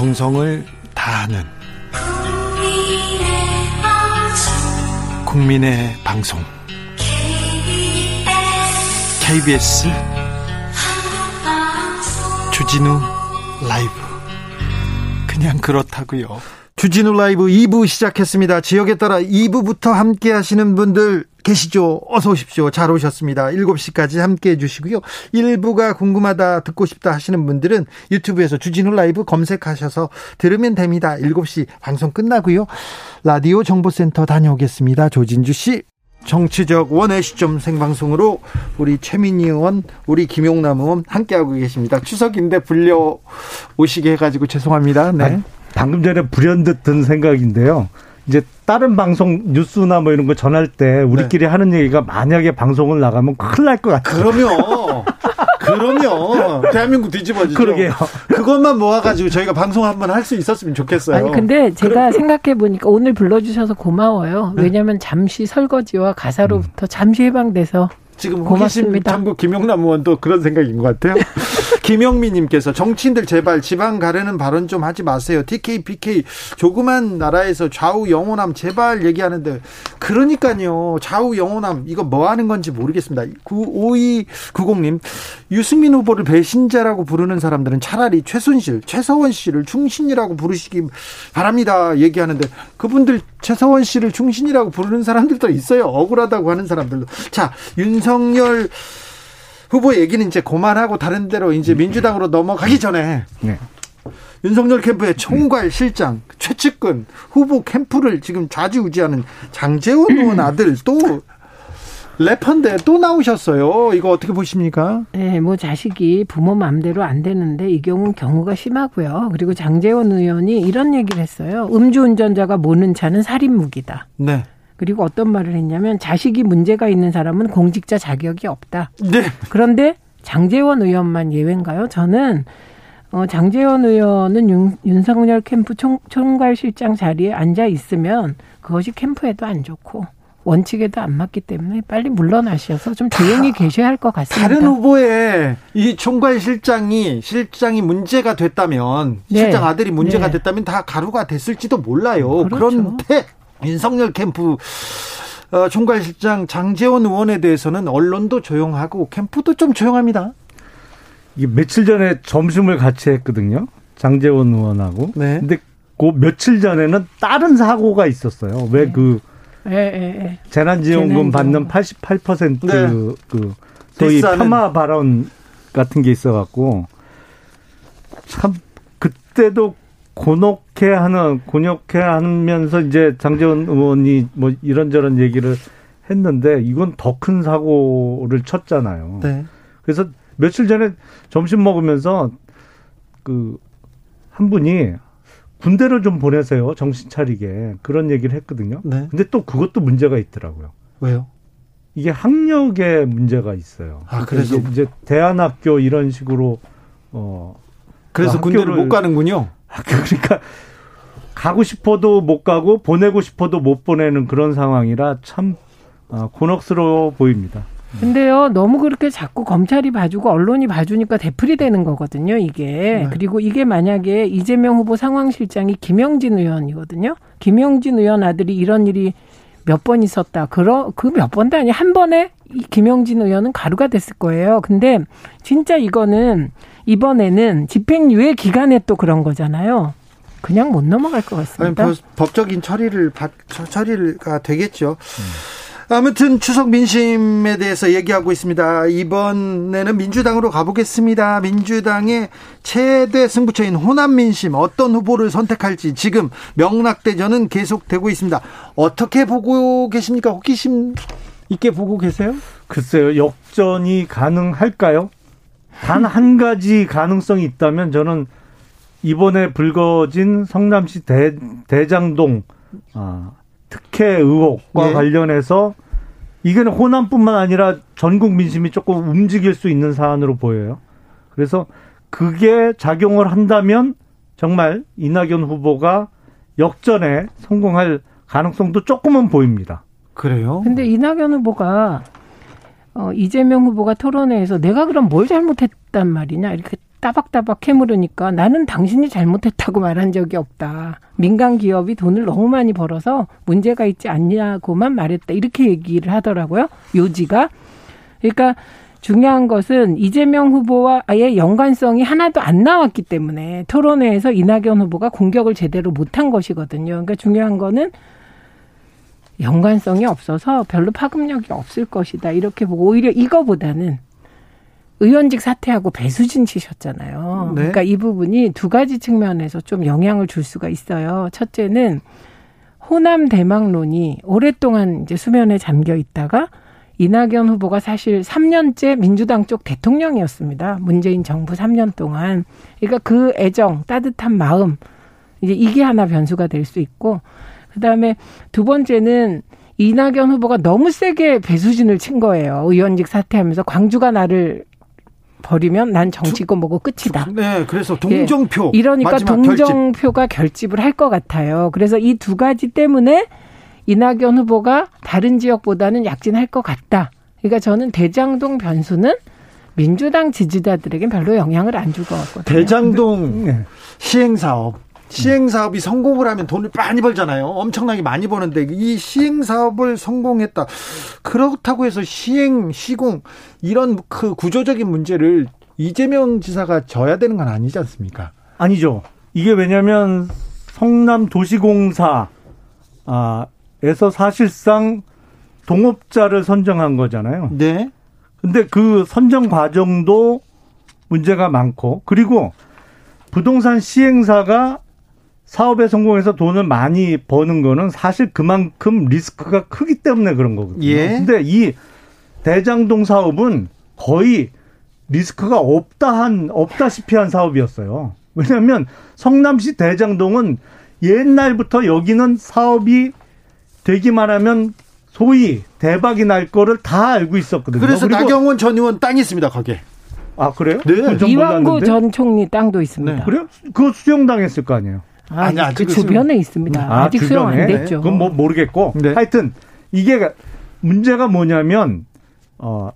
정성을 다하는 국민의 방송 KBS 주진우 라이브 그냥 그렇다고요. 주진우 라이브 2부 시작했습니다. 지역에 따라 2부부터 함께 하시는 분들 계시죠? 어서 오십시오. 잘 오셨습니다. 7시까지 함께 해주시고요. 1부가 궁금하다, 듣고 싶다 하시는 분들은 유튜브에서 주진우 라이브 검색하셔서 들으면 됩니다. 7시 방송 끝나고요. 라디오 정보센터 다녀오겠습니다. 조진주 씨. 정치적 원의 시점 생방송으로 우리 최민희 의원, 우리 김용남 의원 함께하고 계십니다. 추석인데 불려 오시게 해가지고 죄송합니다. 네. 아, 방금 전에 불현듯 든 생각인데요. 이제 다른 방송 뉴스나 뭐 이런 거 전할 때 우리끼리 네. 하는 얘기가 만약에 방송을 나가면 큰일 날 것 같아요. 그럼요. 그럼요. 대한민국 뒤집어지죠. 그러게요. 그것만 모아가지고 저희가 방송 한번 할 수 있었으면 좋겠어요. 아니 근데 제가 생각해 보니까 오늘 불러주셔서 고마워요. 네. 왜냐하면 잠시 설거지와 가사로부터 잠시 해방돼서 지금 호기심 전국 김용남 의원도 그런 생각인 것 같아요. 김영미님께서 정치인들 제발 지방 가려는 발언 좀 하지 마세요. TK, PK 조그만 나라에서 좌우 영호남 제발 얘기하는데 그러니까요. 좌우 영호남 이거 뭐 하는 건지 모르겠습니다. 5290님 유승민 후보를 배신자라고 부르는 사람들은 차라리 최순실, 최서원 씨를 충신이라고 부르시기 바랍니다. 얘기하는데 그분들 최서원 씨를 충신이라고 부르는 사람들도 있어요. 억울하다고 하는 사람들도. 자, 윤석열 후보 얘기는 이제 그만하고 다른 데로 이제 민주당으로 넘어가기 전에 네. 윤석열 캠프의 총괄 실장 최측근 후보 캠프를 지금 좌지우지하는 장재원 의원 아들 또 래퍼인데 또 나오셨어요. 이거 어떻게 보십니까? 네, 뭐 자식이 부모 마음대로 안 되는데 이 경우는 경우가 심하고요. 그리고 장재원 의원이 이런 얘기를 했어요. 음주운전자가 모는 차는 살인 무기다. 네. 그리고 어떤 말을 했냐면 자식이 문제가 있는 사람은 공직자 자격이 없다. 네. 그런데 장재원 의원만 예외인가요? 저는 어, 장재원 의원은 윤, 윤석열 캠프 총, 총괄실장 자리에 앉아 있으면 그것이 캠프에도 안 좋고 원칙에도 안 맞기 때문에 빨리 물러나셔서 좀 조용히 계셔야 할 것 같습니다. 다른 후보의 이 총괄실장이 실장이 문제가 됐다면 네. 실장 아들이 문제가 네. 됐다면 다 가루가 됐을지도 몰라요. 그렇죠. 그런데 윤석열 캠프 어, 총괄실장 장재원 의원에 대해서는 언론도 조용하고 캠프도 좀 조용합니다. 이게 며칠 전에 점심을 같이 했거든요. 장재원 의원하고. 네. 근데 그 며칠 전에는 다른 사고가 있었어요. 왜그 네. 예. 재난지원금 받는 88%그 네. 그 소위 폄하 발언 같은 게 있어갖고 참 그때도 곤혹해 하는 곤욕해 하면서 이제 장재원 의원이 뭐 이런저런 얘기를 했는데 이건 더 큰 사고를 쳤잖아요. 네. 그래서 며칠 전에 점심 먹으면서 그 한 분이 군대를 좀 보내세요. 정신 차리게. 그런 얘기를 했거든요. 네. 근데 또 그것도 문제가 있더라고요. 왜요? 이게 학력에 문제가 있어요. 아, 그래서 이제 대안학교 이런 식으로 어 그래서 군대를 못 가는군요. 그러니까 가고 싶어도 못 가고 보내고 싶어도 못 보내는 그런 상황이라 참 아, 곤혹스러워 보입니다. 근데요, 너무 그렇게 자꾸 검찰이 봐주고 언론이 봐주니까 대풀이 되는 거거든요, 이게. 네. 그리고 이게 만약에 이재명 후보 상황실장이 김영진 의원이거든요. 김영진 의원 아들이 이런 일이 몇 번 있었다. 그러, 그 몇 번도 아니, 한 번에 이 김영진 의원은 가루가 됐을 거예요. 근데 진짜 이거는 이번에는 집행유예 기간에 또 그런 거잖아요. 그냥 못 넘어갈 것 같습니다. 아니, 법적인 처리를 받, 처리가 되겠죠. 음. 아무튼 추석 민심에 대해서 얘기하고 있습니다. 이번에는 민주당으로 가보겠습니다. 민주당의 최대 승부처인 호남 민심 어떤 후보를 선택할지 지금 명락대전은 계속되고 있습니다. 어떻게 보고 계십니까? 호기심 있게 보고 계세요? 글쎄요, 역전이 가능할까요? 단 한 가지 가능성이 있다면 저는 이번에 불거진 성남시 대, 대장동 아, 특혜 의혹과 네. 관련해서 이게는 호남뿐만 아니라 전국 민심이 조금 움직일 수 있는 사안으로 보여요. 그래서 그게 작용을 한다면 정말 이낙연 후보가 역전에 성공할 가능성도 조금은 보입니다. 그래요? 근데 이낙연 후보가 어, 이재명 후보가 토론회에서 내가 그럼 뭘 잘못했단 말이냐 이렇게 따박따박 캐물으니까 나는 당신이 잘못했다고 말한 적이 없다. 민간 기업이 돈을 너무 많이 벌어서 문제가 있지 않냐고만 말했다. 이렇게 얘기를 하더라고요. 요지가. 그러니까 중요한 것은 이재명 후보와의 연관성이 하나도 안 나왔기 때문에 토론회에서 이낙연 후보가 공격을 제대로 못한 것이거든요. 그러니까 중요한 거는 연관성이 없어서 별로 파급력이 없을 것이다. 이렇게 보고 오히려 이거보다는 의원직 사퇴하고 배수진 치셨잖아요. 네. 그러니까 이 부분이 두 가지 측면에서 좀 영향을 줄 수가 있어요. 첫째는 호남 대망론이 오랫동안 이제 수면에 잠겨 있다가 이낙연 후보가 사실 3년째 민주당 쪽 대통령이었습니다. 문재인 정부 3년 동안. 그러니까 그 애정, 따뜻한 마음, 이제 이게 하나 변수가 될 수 있고, 그 다음에 두 번째는 이낙연 후보가 너무 세게 배수진을 친 거예요. 의원직 사퇴하면서 광주가 나를 버리면 난 정치고 뭐고 끝이다. 네, 그래서 동정표. 예, 이러니까 동정표가 결집. 을 할 것 같아요. 그래서 이 두 가지 때문에 이낙연 후보가 다른 지역보다는 약진할 것 같다. 그러니까 저는 대장동 변수는 민주당 지지자들에겐 별로 영향을 안 줄 것 같거든요. 대장동 네. 시행 사업. 시행 사업이 성공을 하면 돈을 많이 벌잖아요. 엄청나게 많이 버는데 이 시행 사업을 성공했다. 그렇다고 해서 시행 시공 이런 그 구조적인 문제를 이재명 지사가 져야 되는 건 아니지 않습니까? 아니죠. 이게 왜냐하면 성남 도시공사 아 에서 사실상 동업자를 선정한 거잖아요. 네. 근데 그 선정 과정도 문제가 많고 그리고 부동산 시행사가 사업에 성공해서 돈을 많이 버는 거는 사실 그만큼 리스크가 크기 때문에 그런 거거든요. 예. 근데 이 대장동 사업은 거의 리스크가 없다 한 없다시피 한 사업이었어요. 왜냐하면 성남시 대장동은 옛날부터 여기는 사업이 되기만 하면 소위 대박이 날 거를 다 알고 있었거든요. 그래서 나경원 전 의원 땅이 있습니다, 거기에. 아, 그래요? 네. 이왕구 전 총리 땅도 있습니다. 네. 그래요? 그거 수용당했을 거 아니에요? 아, 아니, 아직 그 주변에 있습니다. 아, 아직 주변에? 수용 안 됐죠. 그건 뭐 모르겠고. 네. 하여튼 이게 문제가 뭐냐면 어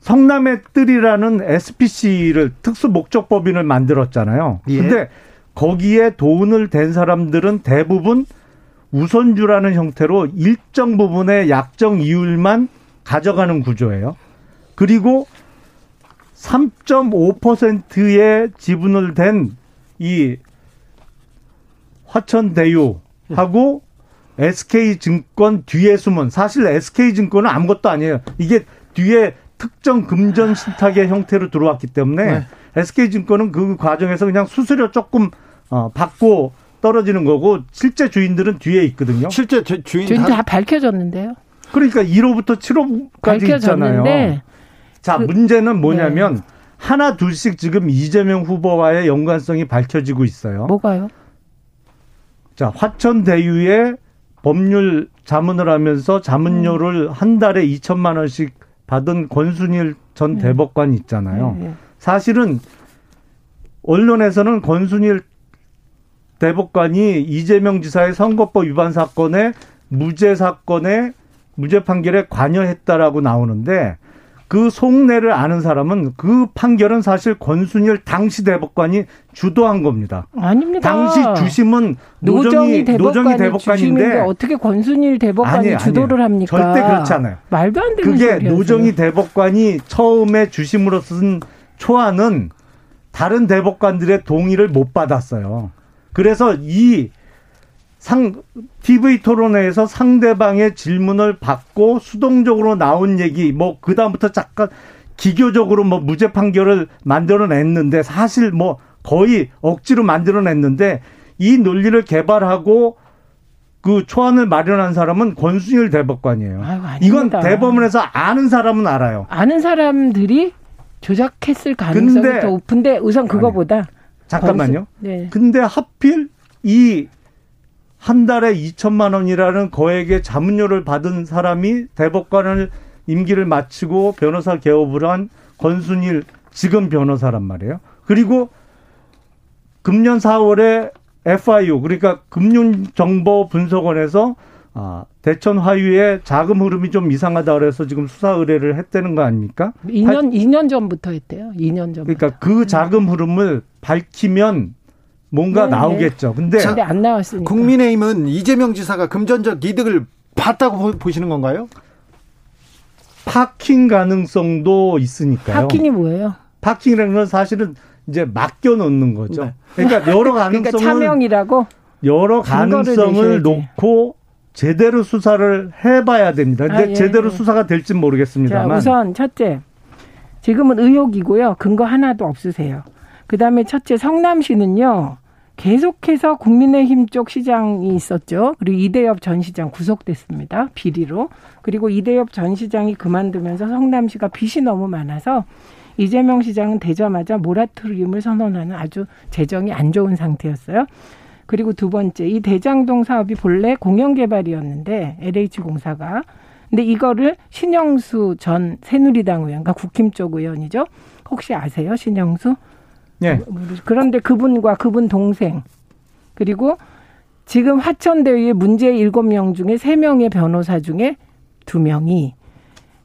성남의 뜰이라는 SPC를 특수 목적법인을 만들었잖아요. 예. 근데 거기에 돈을 댄 사람들은 대부분 우선주라는 형태로 일정 부분의 약정 이율만 가져가는 구조예요. 그리고 3.5%의 지분을 댄 이 화천대유하고 SK증권 뒤에 숨은 사실 SK증권은 아무것도 아니에요. 이게 뒤에 특정 금전 신탁의 형태로 들어왔기 때문에 네. SK증권은 그 과정에서 그냥 수수료 조금 어, 받고 떨어지는 거고 실제 주인들은 뒤에 있거든요. 실제 주, 주인 주인 다 밝혀졌는데요. 그러니까 1호부터 7호까지 있잖아요. 자, 그, 문제는 뭐냐면 네. 하나 둘씩 지금 이재명 후보와의 연관성이 밝혀지고 있어요. 뭐가요? 자, 화천대유의 법률 자문을 하면서 자문료를 음. 한 달에 2천만 원씩 받은 권순일 전 네. 대법관이 있잖아요. 네, 네. 사실은 언론에서는 권순일 대법관이 이재명 지사의 선거법 위반 사건에 무죄 사건에 무죄 판결에 관여했다라고 나오는데 그 속내를 아는 사람은 그 판결은 사실 권순일 당시 대법관이 주도한 겁니다. 아닙니다. 당시 주심은 노정희, 대법관이, 노정희 대법관인데 어떻게 권순일 대법관이 아니, 주도를 합니까? 절대 그렇지 않아요. 말도 안 되는 그게 노정희 대법관이 처음에 주심으로 쓴 초안은 다른 대법관들의 동의를 못 받았어요. 그래서 이 상, TV 토론회에서 상대방의 질문을 받고 수동적으로 나온 얘기, 뭐, 그다음부터 잠깐 기교적으로 뭐 무죄 판결을 만들어냈는데 사실 뭐 거의 억지로 만들어냈는데 이 논리를 개발하고 그 초안을 마련한 사람은 권순일 대법관이에요. 아유, 이건 대법원에서 아는 사람은 알아요. 아는 사람들이 조작했을 가능성이 근데, 더 높은데 우선 그거보다 잠깐만요. 네. 근데 하필 이 한 달에 2천만 원이라는 거액의 자문료를 받은 사람이 대법관을 임기를 마치고 변호사 개업을 한 권순일 지금 변호사란 말이에요. 그리고 금년 4월에 FIU 그러니까 금융정보분석원에서 아, 대천 화유의 자금 흐름이 좀 이상하다 그래서 지금 수사 의뢰를 했다는 거 아닙니까? 2년 2년 전부터 했대요. 2년 전. 그러니까 그 자금 흐름을 밝히면 뭔가 네, 네. 나오겠죠. 네. 근데, 근데 안 나왔으니까. 국민의힘은 이재명 지사가 금전적 이득을 봤다고 보시는 건가요? 파킹 가능성도 있으니까요. 파킹이 뭐예요? 파킹이라는 건 사실은 이제 맡겨 놓는 거죠. 네. 그러니까 여러 가능성을 그러니까 차명이라고 여러 가능성을 놓고 제대로 수사를 해봐야 됩니다. 근데 아, 예, 제대로 예. 수사가 될지 모르겠습니다만. 자, 우선 첫째, 지금은 의혹이고요. 근거 하나도 없으세요. 그 다음에 첫째, 성남시는요. 계속해서 국민의힘 쪽 시장이 있었죠. 그리고 이대엽 전 시장 구속됐습니다. 비리로. 그리고 이대엽 전 시장이 그만두면서 성남시가 빚이 너무 많아서 이재명 시장은 되자마자 모라토리움을 선언하는 아주 재정이 안 좋은 상태였어요. 그리고 두 번째, 이 대장동 사업이 본래 공영개발이었는데 LH공사가 근데 이거를 신영수 전 새누리당 의원, 그러니까 국힘 쪽 의원이죠. 혹시 아세요, 신영수? 네. 그런데 그분과 그분 동생 그리고 지금 화천대유의 문제 일곱 명 중에 세명의 변호사 중에 두명이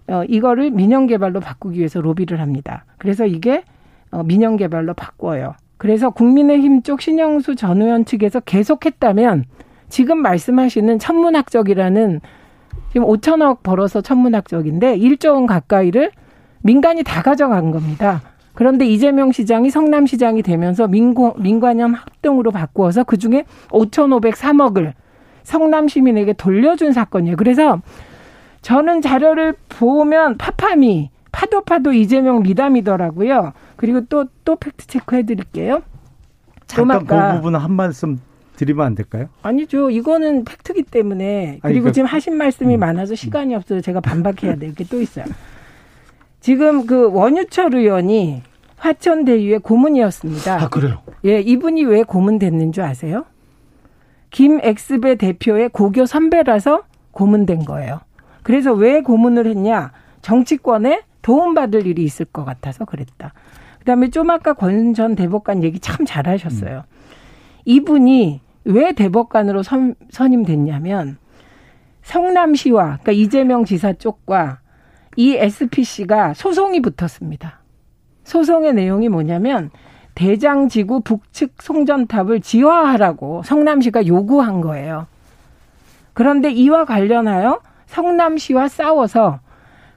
어, 이거를 민영개발로 바꾸기 위해서 로비를 합니다. 그래서 이게 어, 민영개발로 바꿔요. 그래서 국민의힘 쪽 신영수 전 의원 측에서 계속했다면 지금 말씀하시는 천문학적이라는 지금 5천억 벌어서 천문학적인데 1조 원 가까이를 민간이 다 가져간 겁니다. 그런데 이재명 시장이 성남시장이 되면서 민고, 민관 합동으로 바꾸어서 그중에 5,503억을 성남 시민에게 돌려준 사건이에요. 그래서 저는 자료를 보면 파파미 파도 파도 이재명 미담이더라고요. 그리고 또 또 팩트 체크 해드릴게요. 잠깐 그 부분 한 말씀 드리면 안 될까요? 아니죠. 이거는 팩트기 때문에 그리고 아니, 그, 지금 하신 말씀이 음. 많아서 시간이 없어서 제가 반박해야 될 게 또 있어요. 지금 그 원유철 의원이 화천대유의 고문이었습니다. 아 그래요? 예, 이분이 왜 고문 됐는 줄 아세요? 김 엑스배 대표의 고교 선배라서 고문된 거예요. 그래서 왜 고문을 했냐? 정치권에 도움받을 일이 있을 것 같아서 그랬다. 그다음에 좀 아까 권 전 대법관 얘기 참 잘하셨어요. 음. 이분이 왜 대법관으로 선, 선임됐냐면 성남시와 그러니까 이재명 지사 쪽과 이 SPC가 소송이 붙었습니다. 소송의 내용이 뭐냐면 대장지구 북측 송전탑을 지화하라고 성남시가 요구한 거예요. 그런데 이와 관련하여 성남시와 싸워서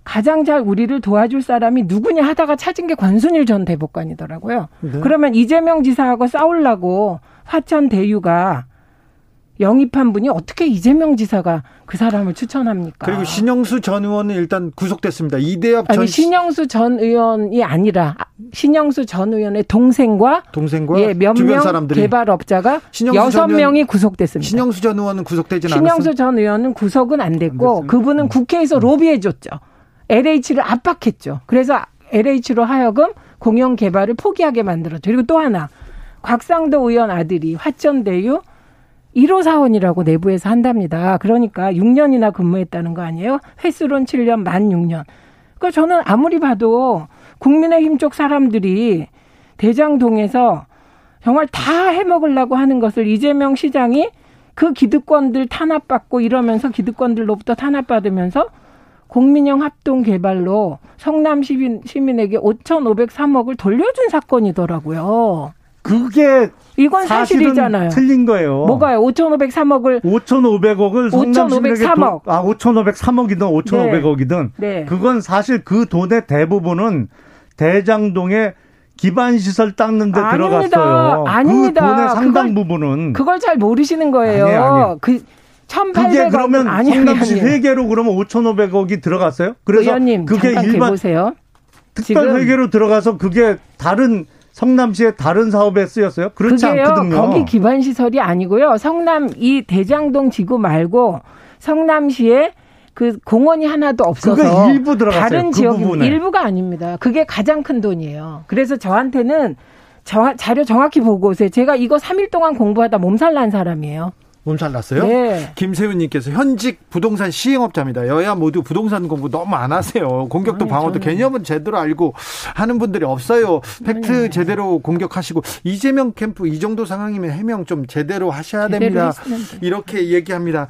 가장 잘 우리를 도와줄 사람이 누구냐 하다가 찾은 게 권순일 전 대법관이더라고요. 네. 그러면 이재명 지사하고 싸우려고 화천 대유가 영입한 분이 어떻게 이재명 지사가 그 사람을 추천합니까? 그리고 신영수 전 의원은 일단 구속됐습니다. 이대엽 전 아니 신영수 전 의원이 아니라 신영수 전 의원의 동생과 동생과 예, 몇명 개발업자가 여섯 명이 구속됐습니다. 신영수 전 의원은 구속되지 않았습니다. 신영수 전 의원은 구속은 안 됐고 안 그분은 음. 국회에서 로비해 줬죠. LH를 압박했죠. 그래서 LH로 하여금 공영 개발을 포기하게 만들었죠. 그리고 또 하나 곽상도 의원 아들이 화천대유 1호 사원이라고 내부에서 한답니다. 그러니까 6년이나 근무했다는 거 아니에요? 횟수론 7년, 만 6년. 그러니까 저는 아무리 봐도 국민의힘 쪽 사람들이 대장동에서 정말 다 해먹으려고 하는 것을 이재명 시장이 그 기득권들 탄압받고 이러면서 기득권들로부터 탄압받으면서 국민형 합동 개발로 성남 시민, 시민에게 5,503억을 돌려준 사건이더라고요. 그게 이건 사실이잖아요. 틀린 거예요. 뭐가요? 5,503억을 5,500억을 5,503억. 아, 5,503억이든 5,500억이든 네. 네. 그건 사실 그 돈의 대부분은 대장동에 기반 시설 닦는 데 아닙니다. 들어갔어요. 아닙니다. 그 돈의 상당 그걸, 부분은 그걸 잘 모르시는 거예요. 아니, 아니. 그 1,800억 그게 그러면 아니, 성남시 회계로 그러면 5,500억이 들어갔어요? 그래서 의원님, 그게 일반 보세요. 특별 회계로 들어가서 그게 다른 성남시의 다른 사업에 쓰였어요? 그렇지 그게요, 않거든요. 거기 기반 시설이 아니고요. 성남 이 대장동 지구 말고 성남시에 그 공원이 하나도 없어서 일부 들어갔어요. 다른 그 지역 부분에. 일부가 아닙니다. 그게 가장 큰 돈이에요. 그래서 저한테는 저, 자료 정확히 보고 오세요. 제가 이거 3일 동안 공부하다 몸살 난 사람이에요. 몸살 났어요? 네. 김세훈님께서 현직 부동산 시행업자입니다. 여야 모두 부동산 공부 너무 안 하세요. 공격도 아니, 방어도 저는... 개념은 제대로 알고 하는 분들이 없어요. 팩트 네. 제대로 공격하시고 이재명 캠프 이 정도 상황이면 해명 좀 제대로 하셔야 제대로 됩니다. 이렇게 얘기합니다.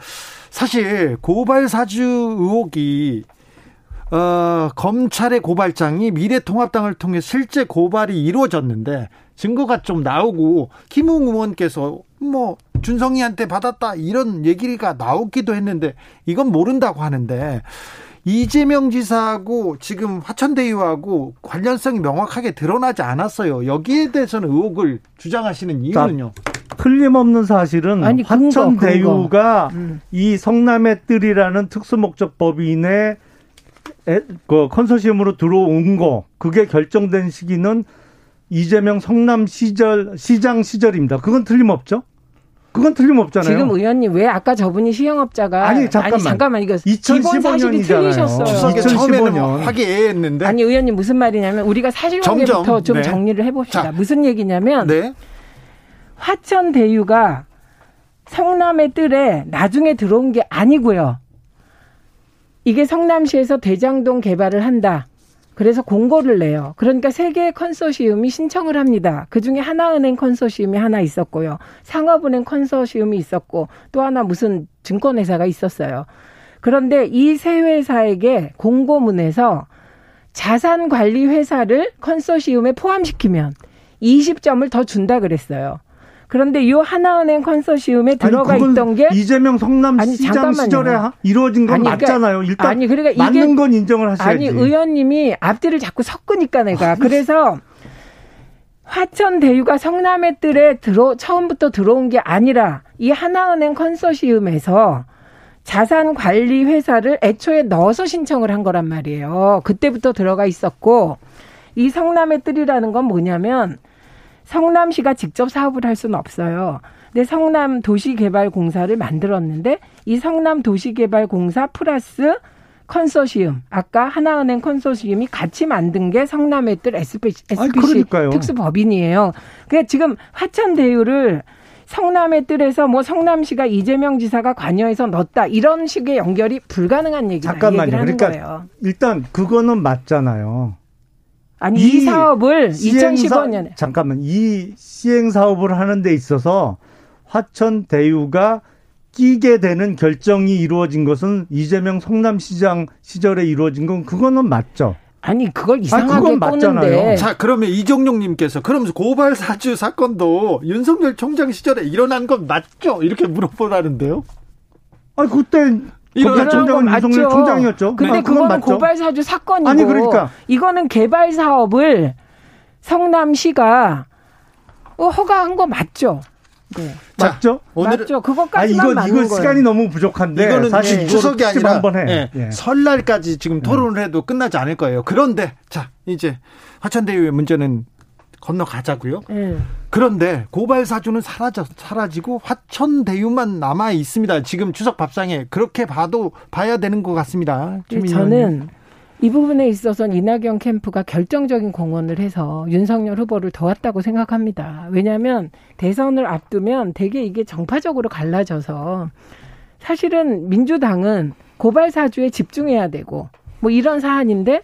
사실 고발 사주 의혹이 어, 검찰의 고발장이 미래통합당을 통해 실제 고발이 이루어졌는데 증거가 좀 나오고 김웅 의원께서 뭐 준성이한테 받았다 이런 얘기가 나오기도 했는데 이건 모른다고 하는데 이재명 지사하고 지금 화천대유하고 관련성이 명확하게 드러나지 않았어요. 여기에 대해서는 의혹을 주장하시는 이유는요? 틀림없는 사실은 아니, 화천대유가 음. 이 성남의 뜰이라는 특수목적법인의 그 컨소시엄으로 들어온 거 그게 결정된 시기는 이재명 성남 시절 시장 시절입니다. 그건 틀림없죠. 그건 틀림없잖아요. 지금 의원님 왜 아까 저분이 시행업자가 아니 잠깐만 아니, 잠깐만 이거 2015년이잖아요. 추석에 처음에는 화기애애했는데 아니 의원님 무슨 말이냐면 우리가 사실관계부터 좀 네. 정리를 해봅시다. 자. 무슨 얘기냐면 네. 화천 대유가 성남의 뜰에 나중에 들어온 게 아니고요. 이게 성남시에서 대장동 개발을 한다. 그래서 공고를 내요. 그러니까 세 개의 컨소시엄이 신청을 합니다. 그 중에 하나은행 컨소시엄이 하나 있었고요. 상업은행 컨소시엄이 있었고 또 하나 무슨 증권회사가 있었어요. 그런데 이 세 회사에게 공고문에서 자산관리회사를 컨소시엄에 포함시키면 20점을 더 준다 그랬어요. 그런데 이 하나은행 컨소시엄에 들어가 아니, 있던 게 이재명 성남시장 시절에 이루어진 건 아니, 그러니까, 맞잖아요. 일단 아니 그러니까 이게, 맞는 건 인정을 하셔야지. 아니 의원님이 앞뒤를 자꾸 섞으니까 내가 그래서 화천 대유가 성남의 뜰에 들어 처음부터 들어온 게 아니라 이 하나은행 컨소시엄에서 자산 관리 회사를 애초에 넣어서 신청을 한 거란 말이에요. 그때부터 들어가 있었고 이 성남의 뜰이라는 건 뭐냐면 성남시가 직접 사업을 할 수는 없어요. 근데 성남 도시개발공사를 만들었는데 이 성남 도시개발공사 플러스 컨소시엄 아까 하나은행 컨소시엄이 같이 만든 게 성남의 뜰 SPC, SPC 특수법인이에요. 그러니까 지금 화천 대유를 성남의 뜰에서 뭐 성남시가 이재명 지사가 관여해서 넣었다 이런 식의 연결이 불가능한 얘기가 잠깐만요. 그러니까 거예요. 일단 그거는 맞잖아요. 아니 이, 이 사업을 2015년에 잠깐만 이 시행 사업을 하는 데 있어서 화천 대유가 끼게 되는 결정이 이루어진 것은 이재명 성남시장 시절에 이루어진 건 그거는 맞죠. 아니 그걸 이상하게 아니, 꼬는데. 자 그러면 이종용님께서 그러면서 고발 사주 사건도 윤석열 총장 시절에 일어난 건 맞죠? 이렇게 물어보라는데요. 아 그때 검찰총장은 윤석열 총장이었죠. 근데 아, 그거는 고발 사주 사건이고 아니 그러니까 이거는 개발 사업을 성남시가 어, 허가한 거 맞죠? 네. 맞죠? 오늘 맞죠. 그것까지만 아, 이거 이거 시간이 너무 부족한데 이거는 사실 네. 추석이 아니라 네. 네. 설날까지 지금 토론을 해도 끝나지 않을 거예요. 그런데 자 이제 화천대유의 문제는 건너가자고요. 네. 그런데 고발 사주는 사라져 사라지고 화천 대유만 남아 있습니다. 지금 추석 밥상에 그렇게 봐도 봐야 되는 것 같습니다. 저는 이 부분에 있어서는 이낙연 캠프가 결정적인 공헌을 해서 윤석열 후보를 도왔다고 생각합니다. 왜냐하면 대선을 앞두면 되게 이게 정파적으로 갈라져서 사실은 민주당은 고발 사주에 집중해야 되고 뭐 이런 사안인데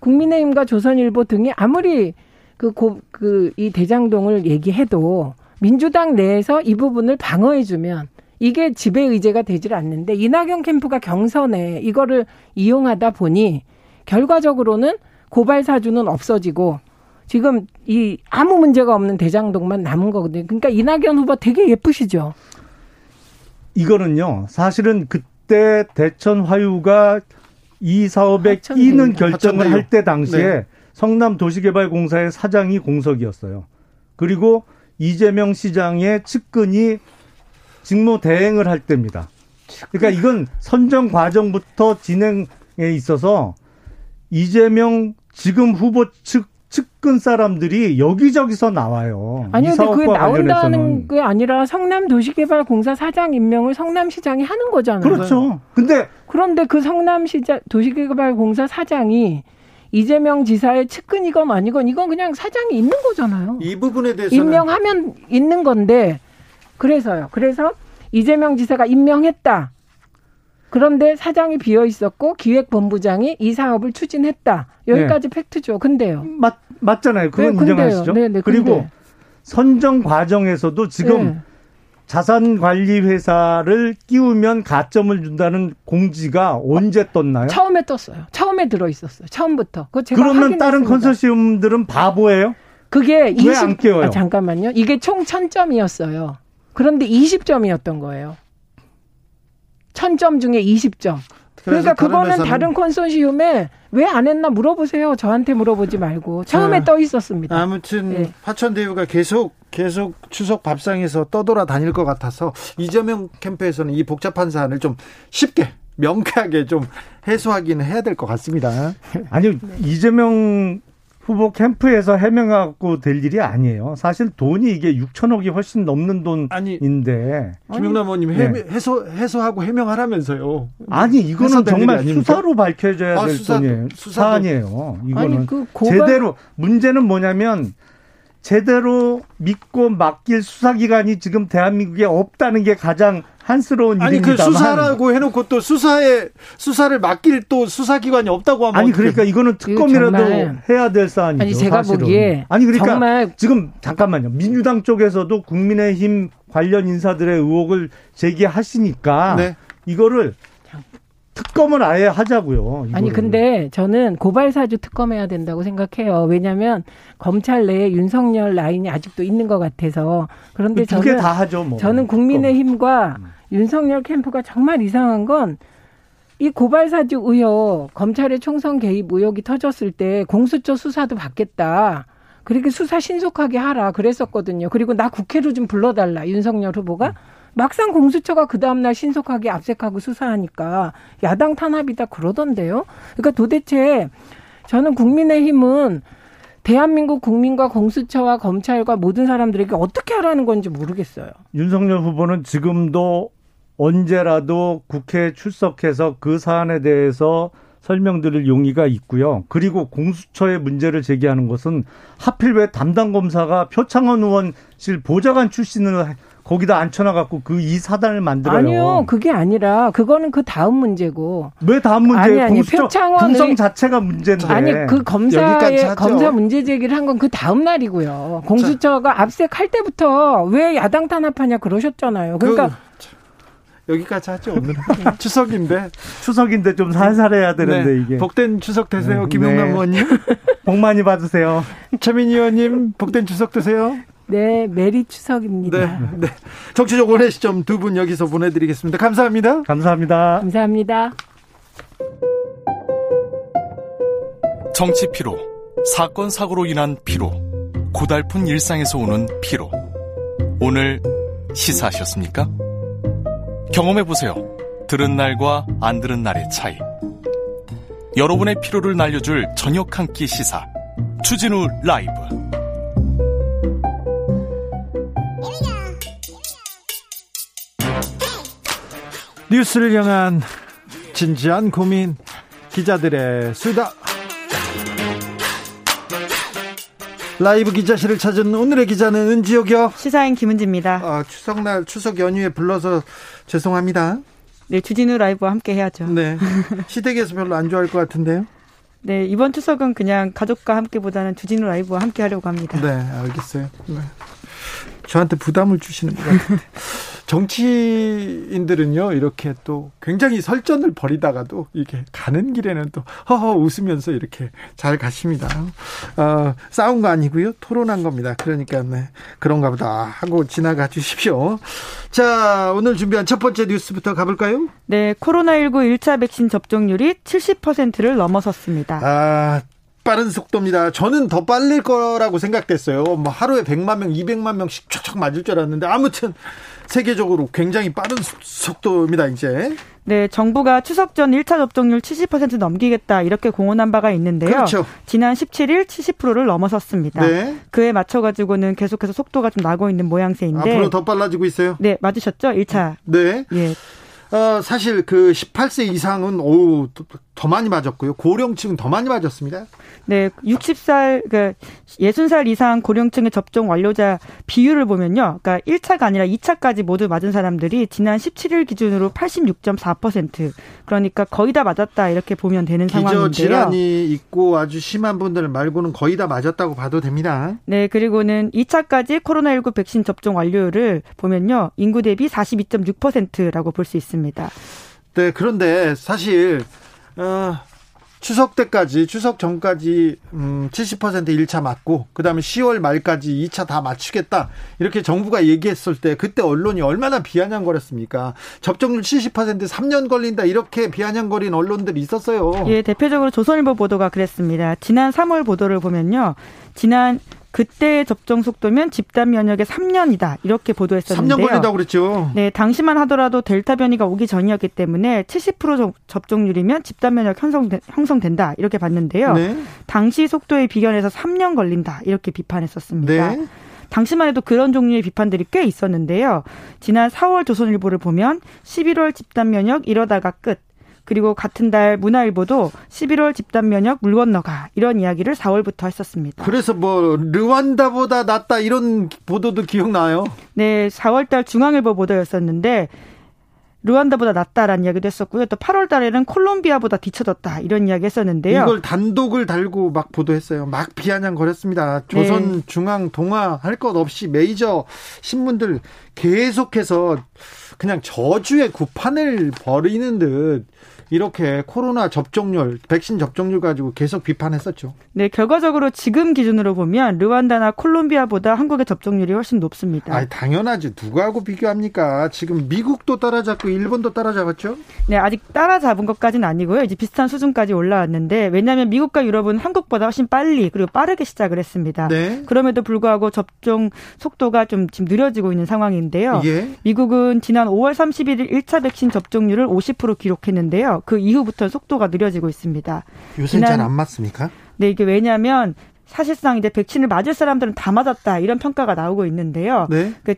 국민의힘과 조선일보 등이 아무리 그, 고, 그, 이 대장동을 얘기해도 민주당 내에서 이 부분을 방어해주면 이게 지배 의제가 되질 않는데 이낙연 캠프가 경선에 이거를 이용하다 보니 결과적으로는 고발 사주는 없어지고 지금 이 아무 문제가 없는 대장동만 남은 거거든요. 그러니까 이낙연 후보 되게 예쁘시죠. 이거는요. 사실은 그때 대천 화유가 이 사업에 끼는 결정을 할 때 당시에 네. 성남 도시개발공사의 사장이 공석이었어요. 그리고 이재명 시장의 측근이 직무 대행을 할 때입니다. 그러니까 이건 선정 과정부터 진행에 있어서 이재명 지금 후보 측 측근 사람들이 여기저기서 나와요. 아니 근데 그게 나온다는 게 아니라 성남 도시개발공사 사장 임명을 성남시장이 하는 거잖아요. 그렇죠. 근데 그런데 그 성남시장 도시개발공사 사장이 이재명 지사의 측근이건 아니건 이건 그냥 사장이 있는 거잖아요. 이 부분에 대해서는 임명하면 있는 건데 그래서요. 그래서 이재명 지사가 임명했다. 그런데 사장이 비어 있었고 기획본부장이 이 사업을 추진했다. 여기까지 네. 팩트죠. 근데요. 맞 맞잖아요. 그건 네, 인정하시죠. 네, 네, 그리고 선정 과정에서도 지금 네. 자산 관리 회사를 끼우면 가점을 준다는 공지가 언제 떴나요? 처음에 떴어요. 처음에 들어 있었어요. 처음부터. 그러면 다른 컨소시엄들은 바보예요? 그게 20안 끼워요? 아, 잠깐만요. 이게 총 1000점이었어요. 그런데 20점이었던 거예요. 1000점 중에 20점. 그러니까 그거는 다른 컨소시엄에 왜 안 했나 물어보세요. 저한테 물어보지 말고 처음에 아, 떠 있었습니다. 아무튼 네. 화천대유가 계속 계속 추석 밥상에서 떠돌아 다닐 것 같아서 이재명 캠프에서는 이 복잡한 사안을 좀 쉽게 명쾌하게 좀 해소하기는 해야 될 것 같습니다. 아니 네. 이재명 후보 캠프에서 해명하고 될 일이 아니에요. 사실 돈이 이게 6천억이 훨씬 넘는 돈인데. 김영남 의원님 네. 해소 해소하고 해명하라면서요. 아니 이거는 정말 수사로 밝혀져야 아, 될 수사, 돈이에요. 수사도. 사안이에요. 이거는 아니, 그 고발... 제대로 문제는 뭐냐면 제대로 믿고 맡길 수사기관이 지금 대한민국에 없다는 게 가장 한스러운 아니 일입니다만. 그 수사라고 해놓고 또 수사에 수사를 맡길 또 수사기관이 없다고 하면 아니 그러니까 이거는 특검이라도 해야 될 사안이죠. 아니 제가 사실은. 보기에 아니 그러니까 정말 지금 잠깐만요. 민주당 쪽에서도 국민의힘 관련 인사들의 의혹을 제기하시니까 네. 이거를 특검을 아예 하자고요. 이거를. 아니 근데 저는 고발 사주 특검해야 된다고 생각해요. 왜냐하면 검찰 내에 윤석열 라인이 아직도 있는 것 같아서 그런데 저는 다 하죠. 뭐. 저는 국민의힘과 음. 윤석열 캠프가 정말 이상한 건 이 고발사주 의혹, 검찰의 총선 개입 의혹이 터졌을 때 공수처 수사도 받겠다. 그렇게 수사 신속하게 하라 그랬었거든요. 그리고 나 국회로 좀 불러달라 윤석열 후보가 음. 막상 공수처가 그 다음날 신속하게 압색하고 수사하니까 야당 탄압이다 그러던데요. 그러니까 도대체 저는 국민의힘은 대한민국 국민과 공수처와 검찰과 모든 사람들에게 어떻게 하라는 건지 모르겠어요. 윤석열 후보는 지금도 언제라도 국회에 출석해서 그 사안에 대해서 설명드릴 용의가 있고요. 그리고 공수처의 문제를 제기하는 것은 하필 왜 담당 검사가 표창원 의원실 보좌관 출신을 거기다 앉혀놔갖고 그 이 사단을 만들어요. 아니요, 그게 아니라 그거는 그 다음 문제고. 왜 다음 문제? 아니 아니 표창원 성 자체가 문제인데. 아니 그 검사의 검사 문제 제기를 한 건 그 다음 날이고요. 공수처가 자. 압색할 때부터 왜 야당 탄압하냐 그러셨잖아요. 그러니까. 그, 여기까지 하죠 오늘 추석인데 추석인데 좀 살살해야 되는데 네. 이게 복된 추석 되세요 네. 김용남 네. 의원님 복 많이 받으세요 최민희 의원님 복된 추석 되세요 네, 메리 추석입니다. 네, 네. 정치적 원의 시점 두 분 여기서 보내드리겠습니다. 감사합니다. 감사합니다. 감사합니다. 정치 피로, 사건 사고로 인한 피로, 고달픈 일상에서 오는 피로. 오늘 시사하셨습니까? 경험해 보세요. 들은 날과 안 들은 날의 차이. 여러분의 피로를 날려줄 저녁 한 끼 시사. 추진우 라이브. 뉴스를 향한 진지한 고민 기자들의 수다. 라이브 기자실을 찾은 오늘의 기자는 은지옥이요. 시사인 김은지입니다. 아, 추석날 추석 연휴에 불러서 죄송합니다. 네 주진우 라이브와 함께 해야죠. 네. 시댁에서 별로 안 좋아할 것 같은데요? 네 이번 추석은 그냥 가족과 함께보다는 주진우 라이브와 함께 하려고 합니다. 네 알겠어요. 네. 저한테 부담을 주시는 것 같은데 정치인들은요 이렇게 또 굉장히 설전을 벌이다가도 이게 가는 길에는 또 허허 웃으면서 이렇게 잘 가십니다. 어, 싸운 거 아니고요 토론한 겁니다. 그러니까 네 그런가 보다 하고 지나가 주십시오. 자 오늘 준비한 첫 번째 뉴스부터 가볼까요? 네 코로나19 1차 백신 접종률이 70%를 넘어섰습니다. 아 빠른 속도입니다. 저는 더 빨릴 거라고 생각됐어요. 뭐 하루에 100만 명, 200만 명씩 촥촥 맞을 줄 알았는데 아무튼 세계적으로 굉장히 빠른 속도입니다, 이제. 네, 정부가 추석 전 1차 접종률 70% 넘기겠다 이렇게 공언한 바가 있는데요. 그렇죠. 지난 17일 70%를 넘어섰습니다. 네. 그에 맞춰 가지고는 계속해서 속도가 좀 나고 있는 모양새인데 앞으로 더 빨라지고 있어요. 네, 맞으셨죠? 1차. 네. 예. 어, 사실 그 18세 이상은 어우 더 많이 맞았고요. 고령층은 더 많이 맞았습니다. 네, 60살 그 60살 이상 고령층의 접종 완료자 비율을 보면요. 그러니까 1차가 아니라 2차까지 모두 맞은 사람들이 지난 17일 기준으로 86.4% 그러니까 거의 다 맞았다 이렇게 보면 되는 상황인데요. 기저 질환이 있고 아주 심한 분들 말고는 거의 다 맞았다고 봐도 됩니다. 네, 그리고는 2차까지 코로나19 백신 접종 완료율을 보면요. 인구 대비 42.6%라고 볼 수 있습니다. 네, 그런데 사실 어, 추석 때까지 추석 전까지 음 70% 1차 맞고 그다음에 10월 말까지 2차 다 맞추겠다. 이렇게 정부가 얘기했을 때 그때 언론이 얼마나 비아냥거렸습니까? 접종률 70% 3년 걸린다. 이렇게 비아냥거린 언론들이 있었어요. 예, 대표적으로 조선일보 보도가 그랬습니다. 지난 3월 보도를 보면요. 지난 그때 접종 속도면 집단 면역의 3년이다 이렇게 보도했었는데요. 3년 걸린다고 그랬죠. 네, 당시만 하더라도 델타 변이가 오기 전이었기 때문에 70% 접종률이면 집단 면역 형성된, 형성 된다 이렇게 봤는데요. 네. 당시 속도에 비견해서 3년 걸린다 이렇게 비판했었습니다. 네. 당시만 해도 그런 종류의 비판들이 꽤 있었는데요. 지난 4월 조선일보를 보면 11월 집단 면역 이러다가 끝. 그리고 같은 달 문화일보도 11월 집단 면역 물 건너가 이런 이야기를 4월부터 했었습니다. 그래서 뭐 르완다보다 낫다 이런 보도도 기억나요? 네, 4월 달 중앙일보 보도였었는데 르완다보다 낫다라는 이야기도 했었고요. 또 8월 달에는 콜롬비아보다 뒤쳐졌다 이런 이야기 했었는데요. 이걸 단독을 달고 막 보도했어요. 막 비아냥 거렸습니다. 조선 네. 중앙 동화 할것 없이 메이저 신문들 계속해서 그냥 저주의 구판을 벌이는 듯 이렇게 코로나 접종률, 백신 접종률 가지고 계속 비판했었죠. 네, 결과적으로 지금 기준으로 보면 르완다나 콜롬비아보다 한국의 접종률이 훨씬 높습니다. 아, 당연하지. 누구하고 비교합니까? 지금 미국도 따라잡고 일본도 따라잡았죠? 네, 아직 따라잡은 것까지는 아니고요. 이제 비슷한 수준까지 올라왔는데 왜냐하면 미국과 유럽은 한국보다 훨씬 빨리 그리고 빠르게 시작을 했습니다. 네. 그럼에도 불구하고 접종 속도가 좀 지금 느려지고 있는 상황인데요. 예. 미국은 지난 5월 31일 1차 백신 접종률을 50% 기록했는데요. 그 이후부터 속도가 느려지고 있습니다. 요새 잘안 맞습니까? 네, 이게 왜냐하면 사실상 이제 백신을 맞을 사람들은 다 맞았다 이런 평가가 나오고 있는데요. 네. 그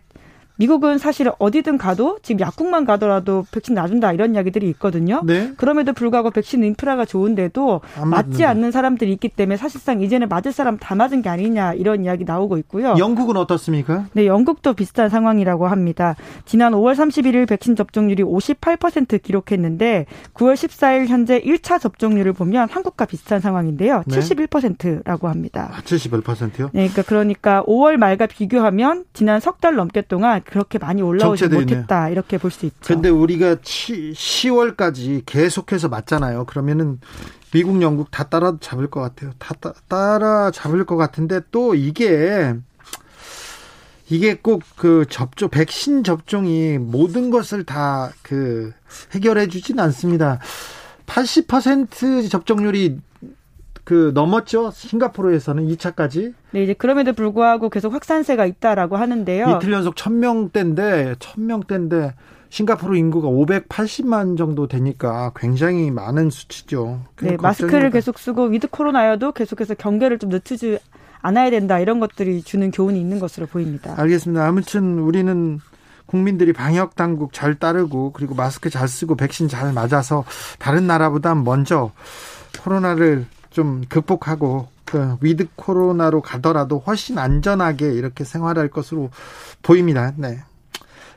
미국은 사실 어디든 가도 지금 약국만 가더라도 백신 놔준다 이런 이야기들이 있거든요. 네. 그럼에도 불구하고 백신 인프라가 좋은데도 맞지 않는 사람들이 있기 때문에 사실상 이제는 맞을 사람 다 맞은 게 아니냐 이런 이야기 나오고 있고요. 영국은 어떻습니까? 네, 영국도 비슷한 상황이라고 합니다. 지난 5월 31일 백신 접종률이 58% 기록했는데 9월 14일 현재 1차 접종률을 보면 한국과 비슷한 상황인데요. 네. 71%라고 합니다. 아, 71%요? 네, 그러니까 그러니까 5월 말과 비교하면 지난 석 달 넘게 동안 그렇게 많이 올라오지 못했다 이렇게 볼 수 있죠. 근데 우리가 10월까지 계속해서 맞잖아요. 그러면은 미국, 영국 다 따라 잡을 것 같아요. 다 따라 잡을 것 같은데 또 이게 이게 꼭 그 접종 백신 접종이 모든 것을 다 그 해결해 주진 않습니다. 80% 접종률이 그 넘었죠. 싱가포르에서는 2차까지. 네, 이제 그럼에도 불구하고 계속 확산세가 있다라고 하는데요. 이틀 연속 1000명대인데 1000명대인데 싱가포르 인구가 580만 정도 되니까 굉장히 많은 수치죠. 네, 마스크를 계속 쓰고 위드 코로나여도 계속해서 경계를 좀 늦추지 않아야 된다. 이런 것들이 주는 교훈이 있는 것으로 보입니다. 알겠습니다. 아무튼 우리는 국민들이 방역 당국 잘 따르고 그리고 마스크 잘 쓰고 백신 잘 맞아서 다른 나라보다 먼저 코로나를 좀 극복하고 그 위드 코로나로 가더라도 훨씬 안전하게 이렇게 생활할 것으로 보입니다. 네.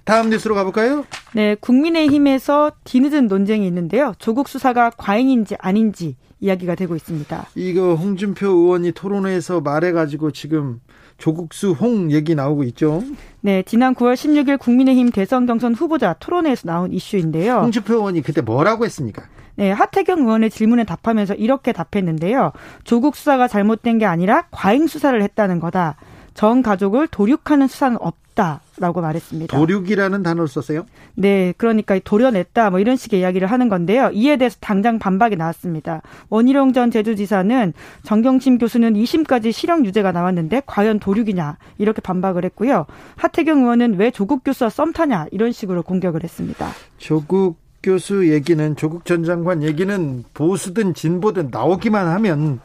다음 뉴스로 가볼까요? 네, 국민의힘에서 뒤늦은 논쟁이 있는데요. 조국 수사가 과잉인지 아닌지 이야기가 되고 있습니다. 이거 홍준표 의원이 토론회에서 말해가지고 지금 조국수홍 얘기 나오고 있죠. 네, 지난 9월 16일 국민의힘 대선 경선 후보자 토론회에서 나온 이슈인데요. 홍준표 의원이 그때 뭐라고 했습니까? 네, 하태경 의원의 질문에 답하면서 이렇게 답했는데요. 조국 수사가 잘못된 게 아니라 과잉 수사를 했다는 거다. 전 가족을 도륙하는 수사는 없다 라고 말했습니다. 도륙이라는 단어를 썼어요? 네, 그러니까 도려냈다 뭐 이런 식의 이야기를 하는 건데요. 이에 대해서 당장 반박이 나왔습니다. 원희룡 전 제주지사는 정경심 교수는 2심까지 실형 유죄가 나왔는데 과연 도륙이냐 이렇게 반박을 했고요. 하태경 의원은 왜 조국 교수와 썸 타냐 이런 식으로 공격을 했습니다. 조국 교수 얘기는 조국 전 장관 얘기는 보수든 진보든 나오기만 하면